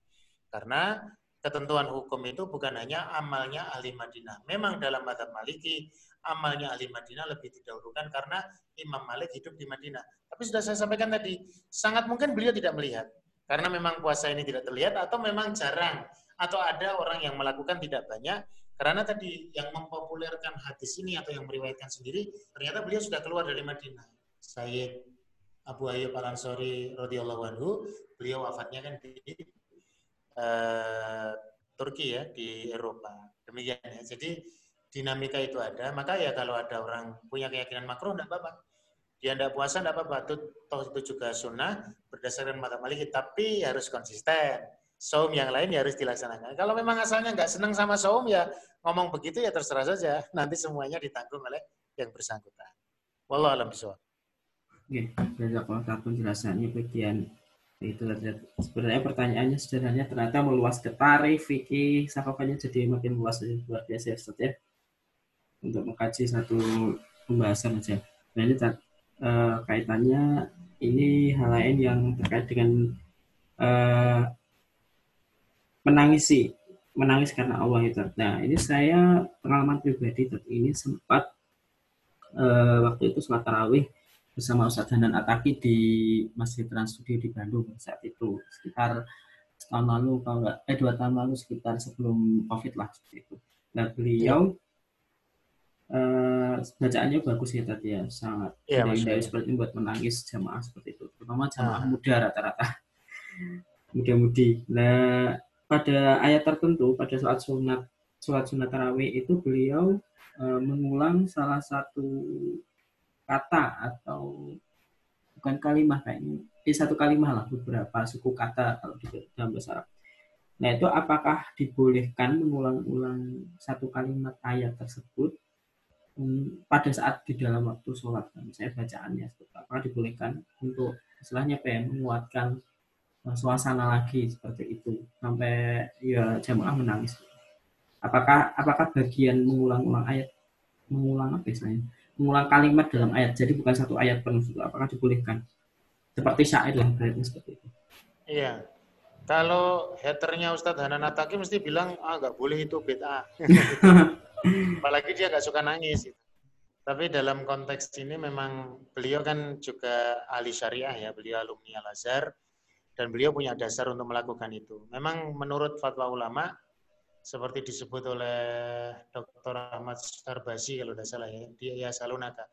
Karena ketentuan hukum itu bukan hanya amalnya ahli Madinah. Memang dalam madhab maliki, amalnya ahli Madinah lebih didahulukan karena Imam Malik hidup di Madinah. Tapi sudah saya sampaikan tadi, sangat mungkin beliau tidak melihat. Karena memang puasa ini tidak terlihat atau memang jarang. Atau ada orang yang melakukan tidak banyak, karena tadi yang mempopulerkan hadis ini atau yang meriwayatkan sendiri, ternyata beliau sudah keluar dari Madinah. Sayyid Abu Ayyub Al-Ansari radhiyallahu anhu, beliau wafatnya kan di uh, Turki ya, di Eropa. Demikian ya. Jadi dinamika itu ada. Maka ya kalau ada orang punya keyakinan makruh, tidak apa-apa. Dia tidak puasa, tidak apa-apa. Toh itu juga sunnah berdasarkan mata maliki. Tapi harus konsisten saum yang lain ya harus dilaksanakan. Kalau memang asalnya nggak senang sama saum ya ngomong begitu ya terserah saja. Nanti semuanya ditanggung oleh yang bersangkutan. Wallah alam. Oke, jazakallah penjelasannya bagian itu sebenarnya pertanyaannya sederhananya ternyata meluas ke tarif fikih sakofanya jadi makin luas luar biasa ya Ustaz ya. Untuk mengkaji satu pembahasan aja. Nah ini uh, kaitannya ini hal lain yang terkait dengan uh, menangisi menangis karena Allah itu. Nah ini saya pengalaman pribadi ini sempat uh, waktu itu sholat tarawih bersama Ustadz Hanan Ataki di Masjid Trans Studio di Bandung saat itu sekitar tahun lalu kalau enggak eh dua tahun lalu sekitar sebelum covid lah seperti itu. Nah beliau uh, bacaannya bagus ya tadi ya sangat ya, dari seperti buat menangis jamaah seperti itu terutama jamaah ah. muda rata-rata muda-mudi. Nah pada ayat tertentu pada saat sunat sholat sunat tarawih itu beliau uh, mengulang salah satu kata atau bukan kalimat kayaknya ini. Satu kalimat lah beberapa suku kata kalau di dalam bahasa Arab. Nah itu apakah dibolehkan mengulang-ulang satu kalimat ayat tersebut um, pada saat di dalam waktu sholat? Kan saya bacaannya apakah dibolehkan untuk istilahnya apa ya menguatkan uh, suasana lagi seperti itu? Sampai ya jamaah menangis. Apakah apakah bagian mengulang-ulang ayat? Mengulang apa istilahnya mengulang kalimat dalam ayat. Jadi bukan satu ayat penuh itu. Apakah dibolehkan? Seperti syair lah berarti seperti itu. Iya. Kalau haternya Ustadz Hanan Ataki mesti bilang, ah nggak boleh itu beta. Apalagi dia nggak suka nangis. Gitu. Tapi dalam konteks ini memang beliau kan juga ahli syariah ya, beliau alumni Al-Azhar, dan beliau punya dasar untuk melakukan itu. Memang menurut fatwa ulama, seperti disebut oleh Dr. Ahmad Starbasi kalau tidak salah ya, di Yasalunaka.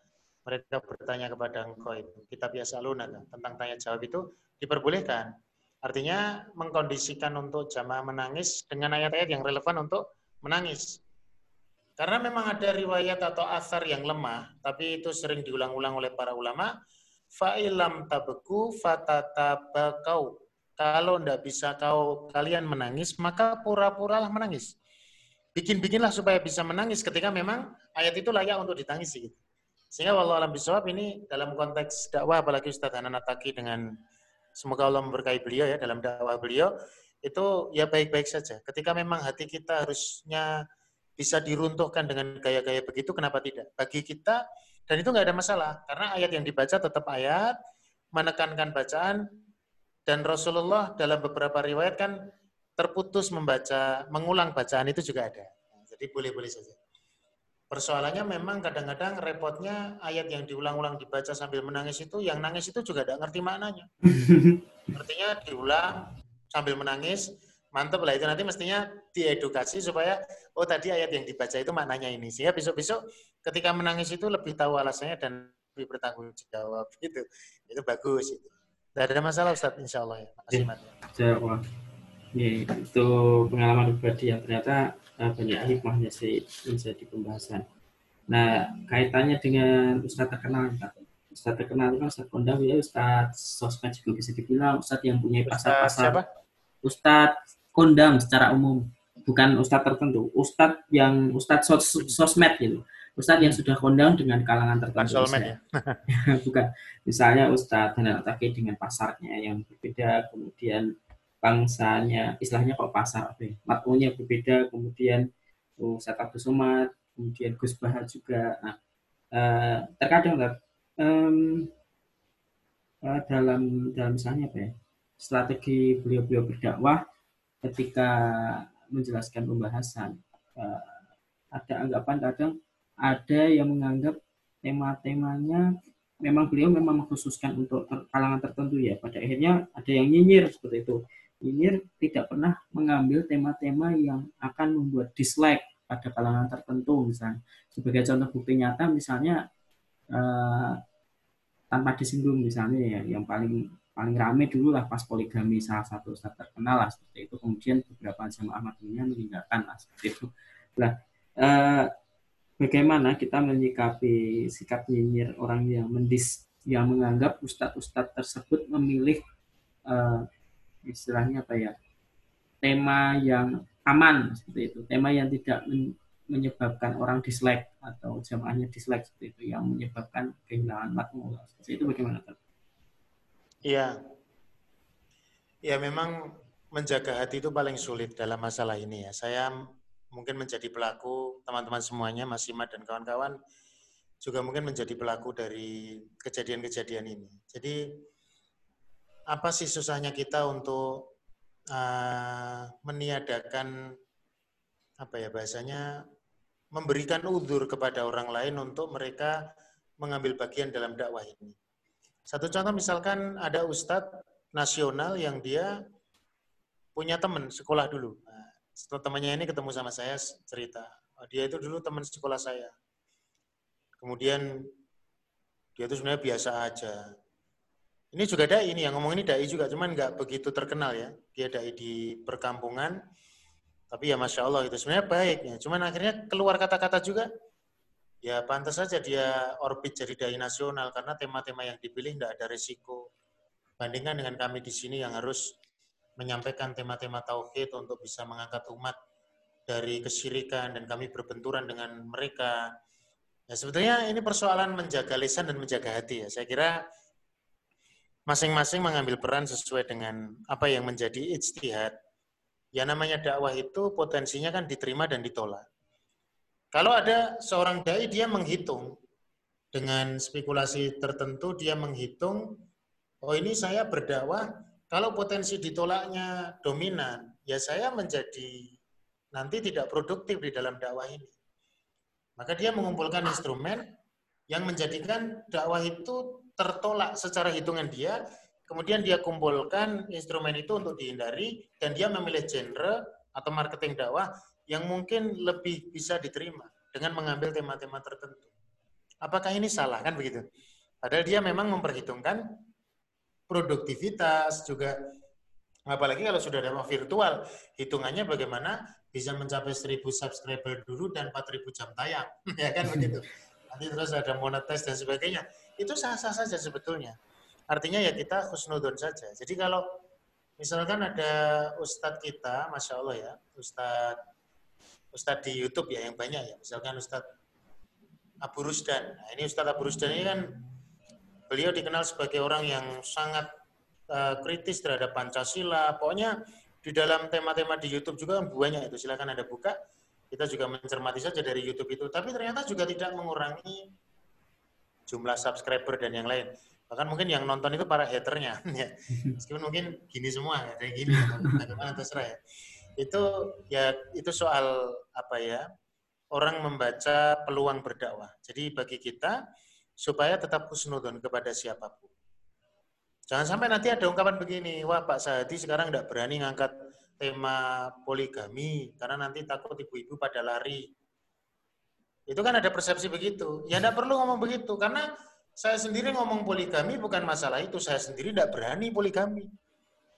Mereka bertanya kepada engkau itu, kitab Yasalunaka tentang tanya jawab itu diperbolehkan. Artinya mengkondisikan untuk jamaah menangis dengan ayat-ayat yang relevan untuk menangis. Karena memang ada riwayat atau asar yang lemah, tapi itu sering diulang-ulang oleh para ulama. Fa'ilam tabeku fatatabakau kalau tidak bisa kau kalian menangis, maka pura-puralah menangis. Bikin-bikinlah supaya bisa menangis ketika memang ayat itu layak untuk ditangisi. Gitu. Sehingga walau alam bisawab ini dalam konteks dakwah, apalagi Ustaz Hanan Ataki dengan semoga Allah memberkahi beliau ya dalam dakwah beliau, itu ya baik-baik saja. Ketika memang hati kita harusnya bisa diruntuhkan dengan gaya-gaya begitu, kenapa tidak? Bagi kita, dan itu nggak ada masalah. Karena ayat yang dibaca tetap ayat, menekankan bacaan, dan Rasulullah dalam beberapa riwayat kan terputus membaca, mengulang bacaan itu juga ada. Jadi boleh-boleh saja. Persoalannya memang kadang-kadang repotnya ayat yang diulang-ulang dibaca sambil menangis itu, yang nangis itu juga tidak ngerti maknanya. Artinya diulang sambil menangis, mantap lah itu nanti mestinya diedukasi supaya oh tadi ayat yang dibaca itu maknanya ini. Sehingga besok-besok ketika menangis itu lebih tahu alasannya dan lebih bertanggung jawab gitu. Itu bagus itu. Tidak ada masalah Ustaz, insya Allah ya. Makasih ya. Ya, itu pengalaman pribadi yang ternyata uh, banyak hikmahnya sih menjadi pembahasan. Nah, kaitannya dengan Ustaz terkenal, Pak. Ustaz terkenal itu kan Ustaz Kondang, ya Ustaz sosmed juga bisa dibilang Ustaz yang punya pasar-pasar. Ustaz Kondang secara umum, bukan Ustaz tertentu. Ustaz yang Ustaz sos sosmed gitu. Ustadz yang sudah kondang dengan kalangan tertentu. ya? Bukan. Misalnya Ustadz Hanan Ataki dengan pasarnya yang berbeda, kemudian bangsanya, istilahnya kok pasar, apa ya? Matmunya berbeda, kemudian Ustadz Abdul Somad, kemudian Gus Bahar juga. Nah, eh, terkadang um, dalam dalam misalnya apa ya? Strategi beliau-beliau berdakwah ketika menjelaskan pembahasan uh, ada anggapan kadang ada yang menganggap tema-temanya memang beliau memang mengkhususkan untuk kalangan tertentu ya. Pada akhirnya ada yang nyinyir seperti itu. Nyinyir tidak pernah mengambil tema-tema yang akan membuat dislike pada kalangan tertentu misalnya. Sebagai contoh bukti nyata misalnya eh, tanpa disinggung misalnya ya yang paling paling rame dulu lah pas poligami salah satu ustaz terkenal lah seperti itu kemudian beberapa jamaah Ahmadiyah meninggalkan lah seperti itu. Nah, eh, bagaimana kita menyikapi sikap nyinyir orang yang mendis yang menganggap ustadz-ustadz tersebut memilih uh, istilahnya apa ya tema yang aman seperti itu. Tema yang tidak men menyebabkan orang dislike atau jamaahnya dislike seperti itu yang menyebabkan kehilangan makmur. Seperti itu bagaimana Iya. Ya memang menjaga hati itu paling sulit dalam masalah ini ya. Saya mungkin menjadi pelaku, teman-teman semuanya, Mas Simat dan kawan-kawan, juga mungkin menjadi pelaku dari kejadian-kejadian ini. Jadi apa sih susahnya kita untuk uh, meniadakan apa ya bahasanya memberikan udur kepada orang lain untuk mereka mengambil bagian dalam dakwah ini. Satu contoh misalkan ada ustadz nasional yang dia punya teman sekolah dulu. Setelah temannya ini ketemu sama saya cerita, oh, dia itu dulu teman sekolah saya. Kemudian dia itu sebenarnya biasa aja. Ini juga dai ini yang ngomong ini dai juga, cuman nggak begitu terkenal ya. Dia dai di perkampungan, tapi ya masya Allah itu sebenarnya baik ya. Cuman akhirnya keluar kata-kata juga, ya pantas saja dia orbit jadi dai nasional karena tema-tema yang dipilih nggak ada resiko. Bandingkan dengan kami di sini yang harus menyampaikan tema-tema tauhid untuk bisa mengangkat umat dari kesyirikan dan kami berbenturan dengan mereka Ya, sebetulnya ini persoalan menjaga lisan dan menjaga hati ya. Saya kira masing-masing mengambil peran sesuai dengan apa yang menjadi ijtihad. Ya namanya dakwah itu potensinya kan diterima dan ditolak. Kalau ada seorang dai dia menghitung dengan spekulasi tertentu dia menghitung oh ini saya berdakwah kalau potensi ditolaknya dominan ya saya menjadi nanti tidak produktif di dalam dakwah ini. Maka dia mengumpulkan instrumen yang menjadikan dakwah itu tertolak secara hitungan dia, kemudian dia kumpulkan instrumen itu untuk dihindari, dan dia memilih genre atau marketing dakwah yang mungkin lebih bisa diterima dengan mengambil tema-tema tertentu. Apakah ini salah kan begitu? Padahal dia memang memperhitungkan produktivitas juga apalagi kalau sudah dakwah virtual hitungannya bagaimana bisa mencapai 1000 subscriber dulu dan 4000 jam tayang, ya kan begitu. Nanti terus ada monetize dan sebagainya. Itu sah-sah saja sebetulnya. Artinya ya kita khusnudun saja. Jadi kalau misalkan ada ustadz kita, masya Allah ya, ustadz ustadz di YouTube ya yang banyak ya, misalkan ustadz Abu Rusdan. Nah, ini ustadz Abu Rusdan ini kan beliau dikenal sebagai orang yang sangat uh, kritis terhadap Pancasila. Pokoknya di dalam tema-tema di YouTube juga kan banyak itu. Silakan Anda buka. Kita juga mencermati saja dari YouTube itu. Tapi ternyata juga tidak mengurangi jumlah subscriber dan yang lain. Bahkan mungkin yang nonton itu para haternya. ya. Meskipun mungkin gini semua, ya, kayak gini. Bagaimana terserah ya. Itu ya itu soal apa ya? Orang membaca peluang berdakwah. Jadi bagi kita supaya tetap husnudon kepada siapa pun. Jangan sampai nanti ada ungkapan begini, wah Pak Sahadi sekarang tidak berani ngangkat tema poligami karena nanti takut ibu-ibu pada lari. Itu kan ada persepsi begitu. Ya tidak perlu ngomong begitu karena saya sendiri ngomong poligami bukan masalah itu. Saya sendiri tidak berani poligami.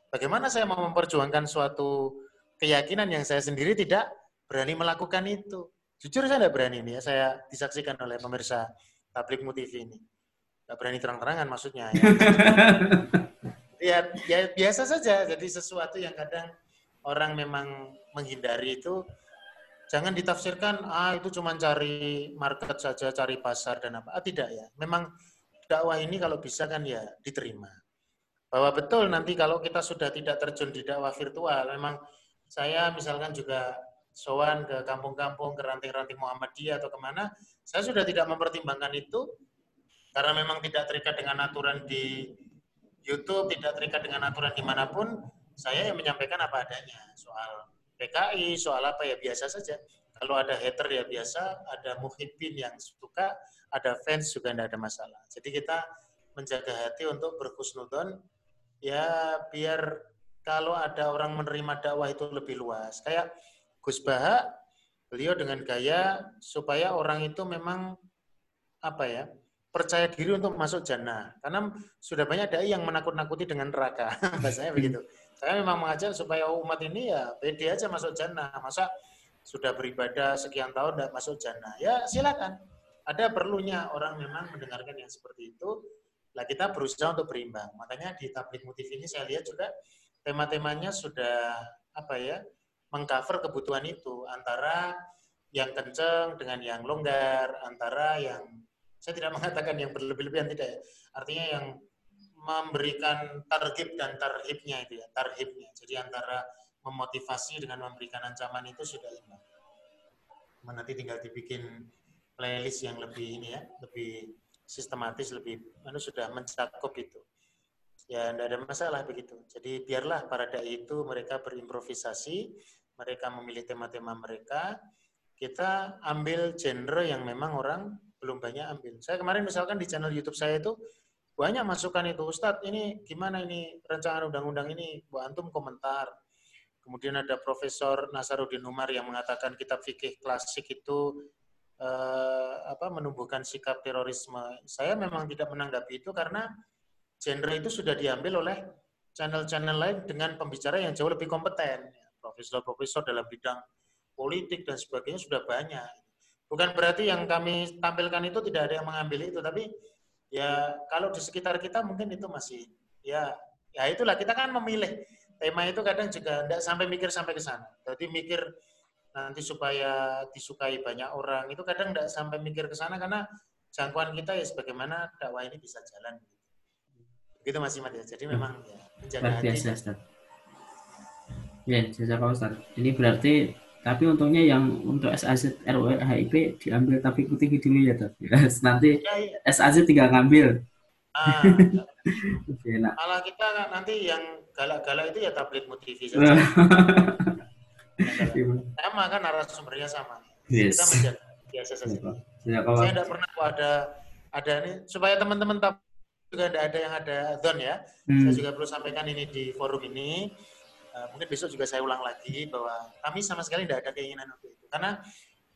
Bagaimana saya mau memperjuangkan suatu keyakinan yang saya sendiri tidak berani melakukan itu? Jujur saya tidak berani ini ya. Saya disaksikan oleh pemirsa Tablik TV ini. Nggak berani terang-terangan maksudnya ya. ya ya biasa saja. Jadi sesuatu yang kadang orang memang menghindari itu jangan ditafsirkan ah itu cuma cari market saja cari pasar dan apa. Ah, tidak ya. Memang dakwah ini kalau bisa kan ya diterima. Bahwa betul nanti kalau kita sudah tidak terjun di dakwah virtual memang saya misalkan juga sowan ke kampung-kampung ke ranting-ranting Muhammadiyah atau ke mana saya sudah tidak mempertimbangkan itu karena memang tidak terikat dengan aturan di YouTube, tidak terikat dengan aturan di mana pun, saya yang menyampaikan apa adanya. Soal PKI, soal apa ya biasa saja. Kalau ada hater ya biasa, ada muhibbin yang suka, ada fans juga tidak ada masalah. Jadi kita menjaga hati untuk berkhusnudon, ya biar kalau ada orang menerima dakwah itu lebih luas. Kayak Gus Baha, beliau dengan gaya supaya orang itu memang apa ya, percaya diri untuk masuk jannah. Karena sudah banyak dai yang menakut-nakuti dengan neraka. Bahasanya begitu. Saya memang mengajar supaya umat ini ya pede aja masuk jannah. Masa sudah beribadah sekian tahun tidak masuk jannah. Ya silakan. Ada perlunya orang memang mendengarkan yang seperti itu. Lah kita berusaha untuk berimbang. Makanya di tablik motif ini saya lihat juga tema-temanya sudah apa ya mengcover kebutuhan itu antara yang kenceng dengan yang longgar, antara yang saya tidak mengatakan yang berlebih-lebihan tidak ya. Artinya yang memberikan targib dan tarhibnya itu ya, tarhibnya. Jadi antara memotivasi dengan memberikan ancaman itu sudah imbang. Nanti tinggal dibikin playlist yang lebih ini ya, lebih sistematis, lebih mana sudah mencakup itu. Ya, tidak ada masalah begitu. Jadi biarlah para dai itu mereka berimprovisasi, mereka memilih tema-tema mereka, kita ambil genre yang memang orang belum banyak ambil. Saya kemarin misalkan di channel YouTube saya itu banyak masukan itu, Ustadz ini gimana ini rancangan undang-undang ini, Bu Antum komentar. Kemudian ada Profesor Nasaruddin Umar yang mengatakan kitab fikih klasik itu eh, apa menumbuhkan sikap terorisme. Saya memang tidak menanggapi itu karena genre itu sudah diambil oleh channel-channel lain dengan pembicara yang jauh lebih kompeten. Profesor-profesor dalam bidang politik dan sebagainya sudah banyak. Bukan berarti yang kami tampilkan itu tidak ada yang mengambil itu, tapi ya kalau di sekitar kita mungkin itu masih ya ya itulah kita kan memilih tema itu kadang juga tidak sampai mikir sampai ke sana. Jadi mikir nanti supaya disukai banyak orang itu kadang tidak sampai mikir ke sana karena jangkauan kita ya sebagaimana dakwah ini bisa jalan. Begitu Mas Imad ya. Jadi memang ya menjaga hati. Ya, jasa Pak Ustaz. Ini berarti tapi untungnya yang untuk SAZ RW HIP diambil tapi ikuti dulu ya tapi nanti ya, ya. SAZ tinggal ngambil ah, enak. Malah kita nanti yang galak-galak itu ya tablet motivi saja Iya. sama kan narasumbernya sama. Yes. Kita menjaga biasa saja. Ya, kalau... Saya tidak pernah ada ada ini supaya teman-teman tahu juga tidak ada yang ada don ya. Hmm. Saya juga perlu sampaikan ini di forum ini. Uh, mungkin besok juga saya ulang lagi bahwa kami sama sekali tidak ada keinginan untuk itu. Karena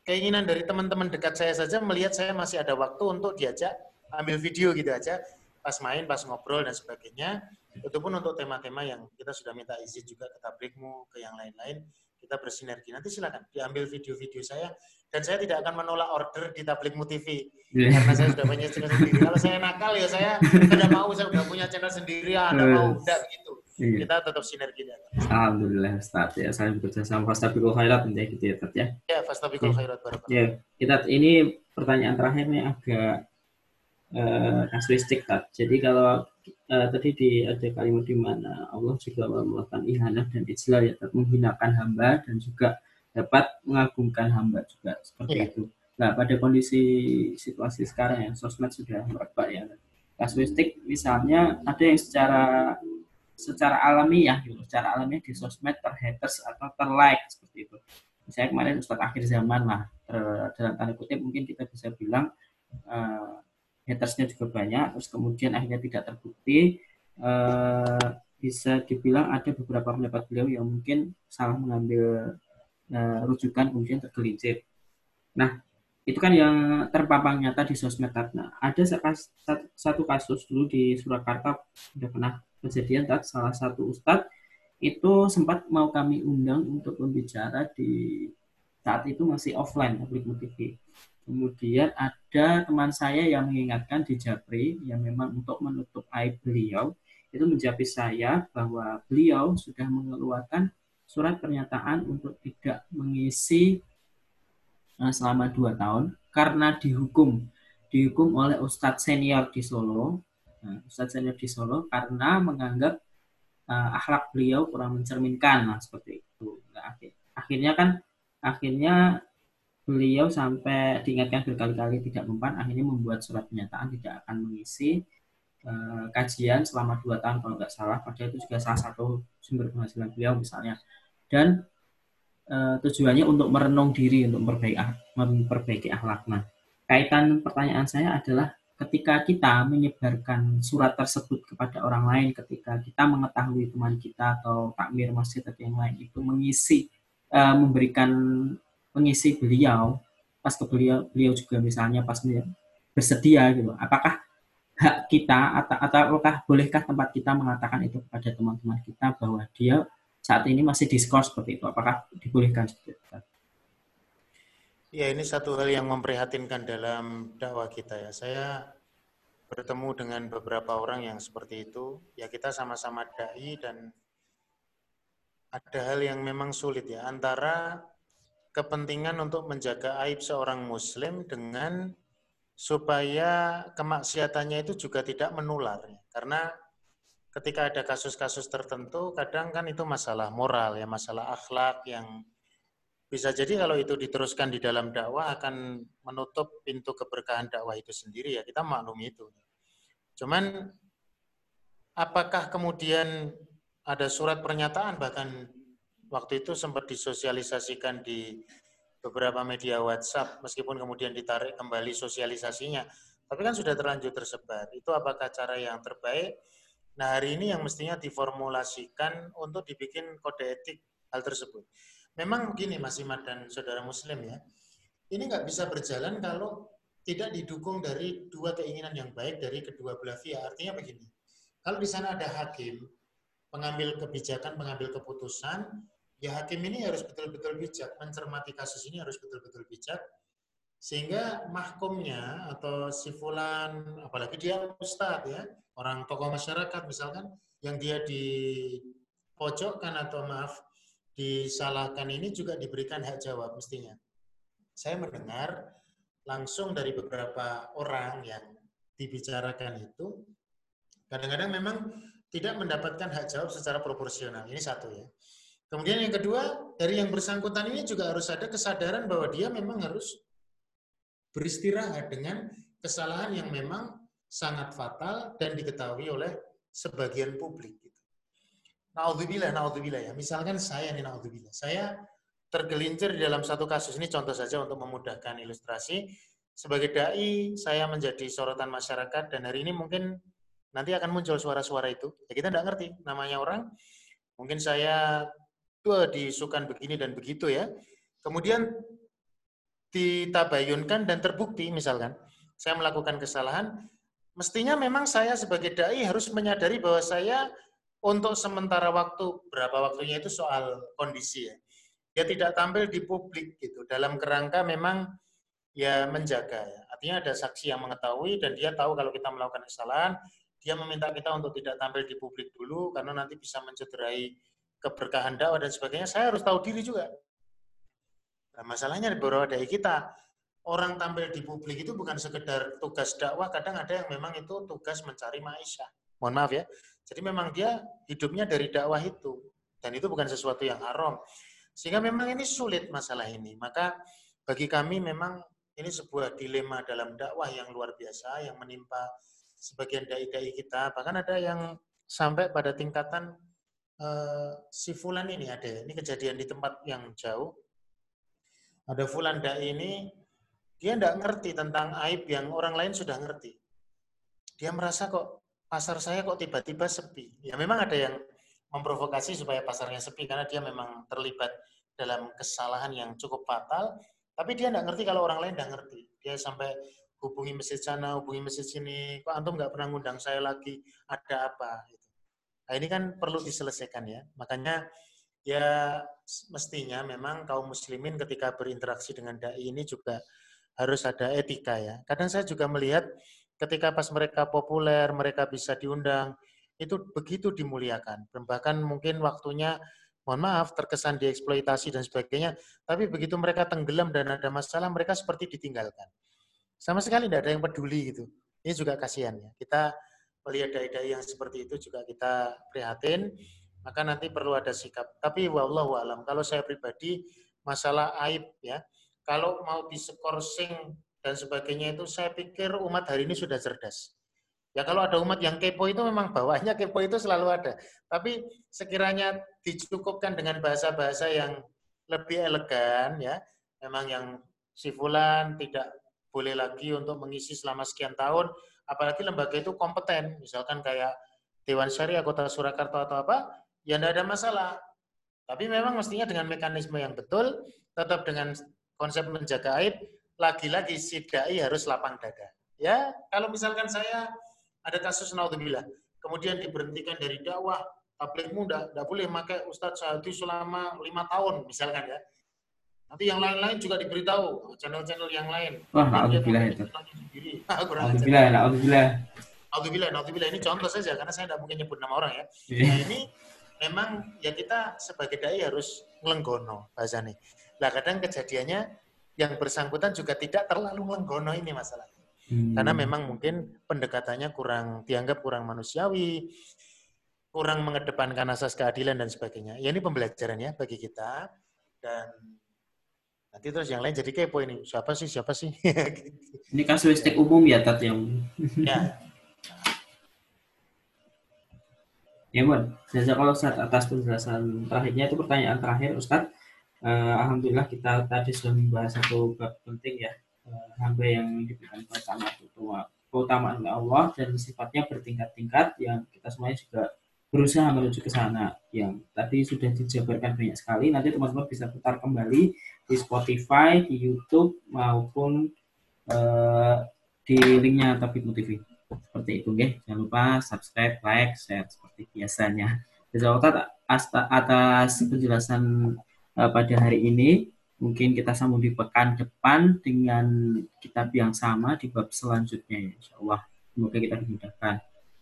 keinginan dari teman-teman dekat saya saja melihat saya masih ada waktu untuk diajak ambil video gitu aja pas main, pas ngobrol dan sebagainya. Itu pun untuk tema-tema yang kita sudah minta izin juga ke tablikmu, ke yang lain-lain kita bersinergi. Nanti silakan diambil video-video saya dan saya tidak akan menolak order di Tablikmu TV yeah. karena saya sudah punya channel sendiri. Kalau saya nakal ya saya tidak mau saya sudah punya channel sendiri, Anda mau tidak begitu. Iya. Kita tetap sinergi dan. Alhamdulillah Ustaz ya saya bekerja sama Fastabikul Khairat menjadi gitu ya Ustaz ya. Ya Fastabikul Khairat Ya kita ini pertanyaan terakhirnya agak uh, kasuistik Tad. Jadi kalau uh, tadi di ada kalimat di mana Allah juga melakukan ihanah dan ijlal ya menghinakan hamba dan juga dapat mengagungkan hamba juga seperti yeah. itu. Nah pada kondisi situasi sekarang yang sosmed sudah merebak ya kasuistik misalnya ada yang secara secara alamiah gitu, secara alamiah di sosmed terhaters atau terlike seperti itu. Saya kemarin Ustadz akhir zaman lah ter, dalam tanda kutip mungkin kita bisa bilang uh, hatersnya juga banyak terus kemudian akhirnya tidak terbukti uh, bisa dibilang ada beberapa pendapat beliau yang mungkin salah mengambil uh, rujukan kemudian tergelincir. Nah, itu kan yang terpapang nyata di sosmed Nah, ada satu kasus dulu di Surakarta sudah pernah kejadian tat salah satu ustadz itu sempat mau kami undang untuk membicara di saat itu masih offline public TV. Kemudian ada teman saya yang mengingatkan di Japri yang memang untuk menutup aib beliau itu menjawab saya bahwa beliau sudah mengeluarkan surat pernyataan untuk tidak mengisi uh, selama dua tahun karena dihukum dihukum oleh Ustadz senior di Solo nah, Ustadz senior di Solo karena menganggap uh, akhlak beliau kurang mencerminkan. Nah seperti itu. Nah, akhirnya kan akhirnya beliau sampai diingatkan berkali-kali tidak mempan akhirnya membuat surat pernyataan tidak akan mengisi uh, kajian selama dua tahun kalau nggak salah. Padahal itu juga salah satu sumber penghasilan beliau misalnya. Dan uh, tujuannya untuk merenung diri untuk memperbaiki memperbaiki akhlak. Nah kaitan pertanyaan saya adalah ketika kita menyebarkan surat tersebut kepada orang lain ketika kita mengetahui teman kita atau takmir masjid atau yang lain itu mengisi uh, memberikan mengisi beliau pas ke beliau beliau juga misalnya pas bersedia gitu. Apakah hak kita atau, atau apakah bolehkah tempat kita mengatakan itu kepada teman-teman kita bahwa dia saat ini masih diskors seperti itu? Apakah dibolehkan seperti itu Ya ini satu hal yang memprihatinkan dalam dakwah kita ya. Saya bertemu dengan beberapa orang yang seperti itu. Ya kita sama-sama dai dan ada hal yang memang sulit ya antara kepentingan untuk menjaga aib seorang muslim dengan supaya kemaksiatannya itu juga tidak menular. Karena ketika ada kasus-kasus tertentu, kadang kan itu masalah moral ya, masalah akhlak yang bisa jadi kalau itu diteruskan di dalam dakwah akan menutup pintu keberkahan dakwah itu sendiri ya. Kita maklumi itu. Cuman apakah kemudian ada surat pernyataan bahkan waktu itu sempat disosialisasikan di beberapa media WhatsApp meskipun kemudian ditarik kembali sosialisasinya. Tapi kan sudah terlanjur tersebar. Itu apakah cara yang terbaik? Nah hari ini yang mestinya diformulasikan untuk dibikin kode etik hal tersebut. Memang begini Mas Imad dan saudara Muslim ya, ini nggak bisa berjalan kalau tidak didukung dari dua keinginan yang baik dari kedua belah pihak. Artinya begini, kalau di sana ada hakim, pengambil kebijakan, pengambil keputusan, ya hakim ini harus betul-betul bijak, mencermati kasus ini harus betul-betul bijak, sehingga mahkumnya atau si fulan, apalagi dia ustadz ya, orang tokoh masyarakat misalkan, yang dia dipojokkan atau maaf, disalahkan ini juga diberikan hak jawab mestinya. Saya mendengar langsung dari beberapa orang yang dibicarakan itu, kadang-kadang memang tidak mendapatkan hak jawab secara proporsional. Ini satu ya. Kemudian yang kedua, dari yang bersangkutan ini juga harus ada kesadaran bahwa dia memang harus beristirahat dengan kesalahan yang memang sangat fatal dan diketahui oleh sebagian publik. Naudzubillah, naudzubillah ya. Misalkan saya nih naudzubillah. Saya tergelincir di dalam satu kasus ini contoh saja untuk memudahkan ilustrasi. Sebagai dai, saya menjadi sorotan masyarakat dan hari ini mungkin nanti akan muncul suara-suara itu. Ya kita tidak ngerti namanya orang. Mungkin saya tuh disukan begini dan begitu ya. Kemudian ditabayunkan dan terbukti misalkan saya melakukan kesalahan, mestinya memang saya sebagai dai harus menyadari bahwa saya untuk sementara waktu berapa waktunya itu soal kondisi ya. Dia tidak tampil di publik gitu dalam kerangka memang ya menjaga ya. Artinya ada saksi yang mengetahui dan dia tahu kalau kita melakukan kesalahan, dia meminta kita untuk tidak tampil di publik dulu karena nanti bisa mencederai keberkahan dakwah dan sebagainya. Saya harus tahu diri juga. Nah, masalahnya di beberapa dari kita orang tampil di publik itu bukan sekedar tugas dakwah, kadang ada yang memang itu tugas mencari maisha. Mohon maaf ya, jadi memang dia hidupnya dari dakwah itu. Dan itu bukan sesuatu yang haram. Sehingga memang ini sulit masalah ini. Maka bagi kami memang ini sebuah dilema dalam dakwah yang luar biasa yang menimpa sebagian dai-dai kita. Bahkan ada yang sampai pada tingkatan uh, si fulan ini ada. Ini kejadian di tempat yang jauh. Ada fulan dai ini dia tidak ngerti tentang aib yang orang lain sudah ngerti. Dia merasa kok pasar saya kok tiba-tiba sepi. Ya memang ada yang memprovokasi supaya pasarnya sepi karena dia memang terlibat dalam kesalahan yang cukup fatal, tapi dia tidak ngerti kalau orang lain tidak ngerti. Dia sampai hubungi masjid sana, hubungi masjid sini, kok antum nggak pernah ngundang saya lagi, ada apa? Gitu. Nah ini kan perlu diselesaikan ya. Makanya ya mestinya memang kaum muslimin ketika berinteraksi dengan dai ini juga harus ada etika ya. Kadang saya juga melihat ketika pas mereka populer, mereka bisa diundang, itu begitu dimuliakan. Bahkan mungkin waktunya, mohon maaf, terkesan dieksploitasi dan sebagainya, tapi begitu mereka tenggelam dan ada masalah, mereka seperti ditinggalkan. Sama sekali tidak ada yang peduli gitu. Ini juga kasihan ya. Kita melihat dai-dai yang seperti itu juga kita prihatin, maka nanti perlu ada sikap. Tapi wallahu alam, kalau saya pribadi masalah aib ya, kalau mau disekorsing dan sebagainya itu saya pikir umat hari ini sudah cerdas. Ya kalau ada umat yang kepo itu memang bawahnya kepo itu selalu ada. Tapi sekiranya dicukupkan dengan bahasa-bahasa yang lebih elegan ya, memang yang si fulan tidak boleh lagi untuk mengisi selama sekian tahun, apalagi lembaga itu kompeten, misalkan kayak Dewan Syariah Kota Surakarta atau apa, ya tidak ada masalah. Tapi memang mestinya dengan mekanisme yang betul, tetap dengan konsep menjaga aib, lagi-lagi si dai harus lapang dada. Ya, kalau misalkan saya ada kasus naudzubillah, kemudian diberhentikan dari dakwah, tabligh muda, tidak boleh pakai Ustadz Sahadi selama lima tahun, misalkan ya. Nanti yang lain-lain juga diberitahu, channel-channel yang lain. Wah, naudzubillah itu. Naudzubillah, naudzubillah. Naudzubillah, naudzubillah. Ini contoh saja, karena saya tidak mungkin nyebut nama orang ya. Iya. Nah, ini memang ya kita sebagai dai harus ngelenggono bahasa nih. Nah, kadang kejadiannya yang bersangkutan juga tidak terlalu menggono ini masalahnya. Hmm. Karena memang mungkin pendekatannya kurang dianggap kurang manusiawi. kurang mengedepankan asas keadilan dan sebagainya. Ya ini pembelajarannya bagi kita dan nanti terus yang lain jadi kepo ini siapa sih siapa sih ini kasuistik umum ya tat yang ya ya jasa kalau saat atas penjelasan terakhirnya itu pertanyaan terakhir Ustadz uh, Alhamdulillah kita tadi sudah membahas satu bab penting ya. Uh, hamba yang diberikan keutamaan keutamaan Allah dan sifatnya bertingkat-tingkat yang kita semuanya juga berusaha menuju ke sana. Yang tadi sudah dijabarkan banyak sekali nanti teman-teman bisa putar kembali di Spotify di YouTube maupun uh, di linknya Topik TV seperti itu ya jangan lupa subscribe like share seperti biasanya. Jazakallah atas penjelasan uh, pada hari ini mungkin kita sambung di pekan depan dengan kitab yang sama di bab selanjutnya ya Insya Allah. Semoga kita dimudahkan.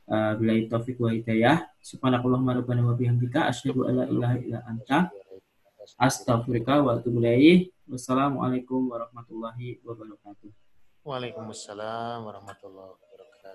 Uh, bila taufik wa hidayah. Subhanakallahumma rabbana wa bihamdika asyhadu an la ilaha illa anta astaghfiruka wa atubu wassalamualaikum warahmatullahi wabarakatuh. Waalaikumsalam warahmatullahi wabarakatuh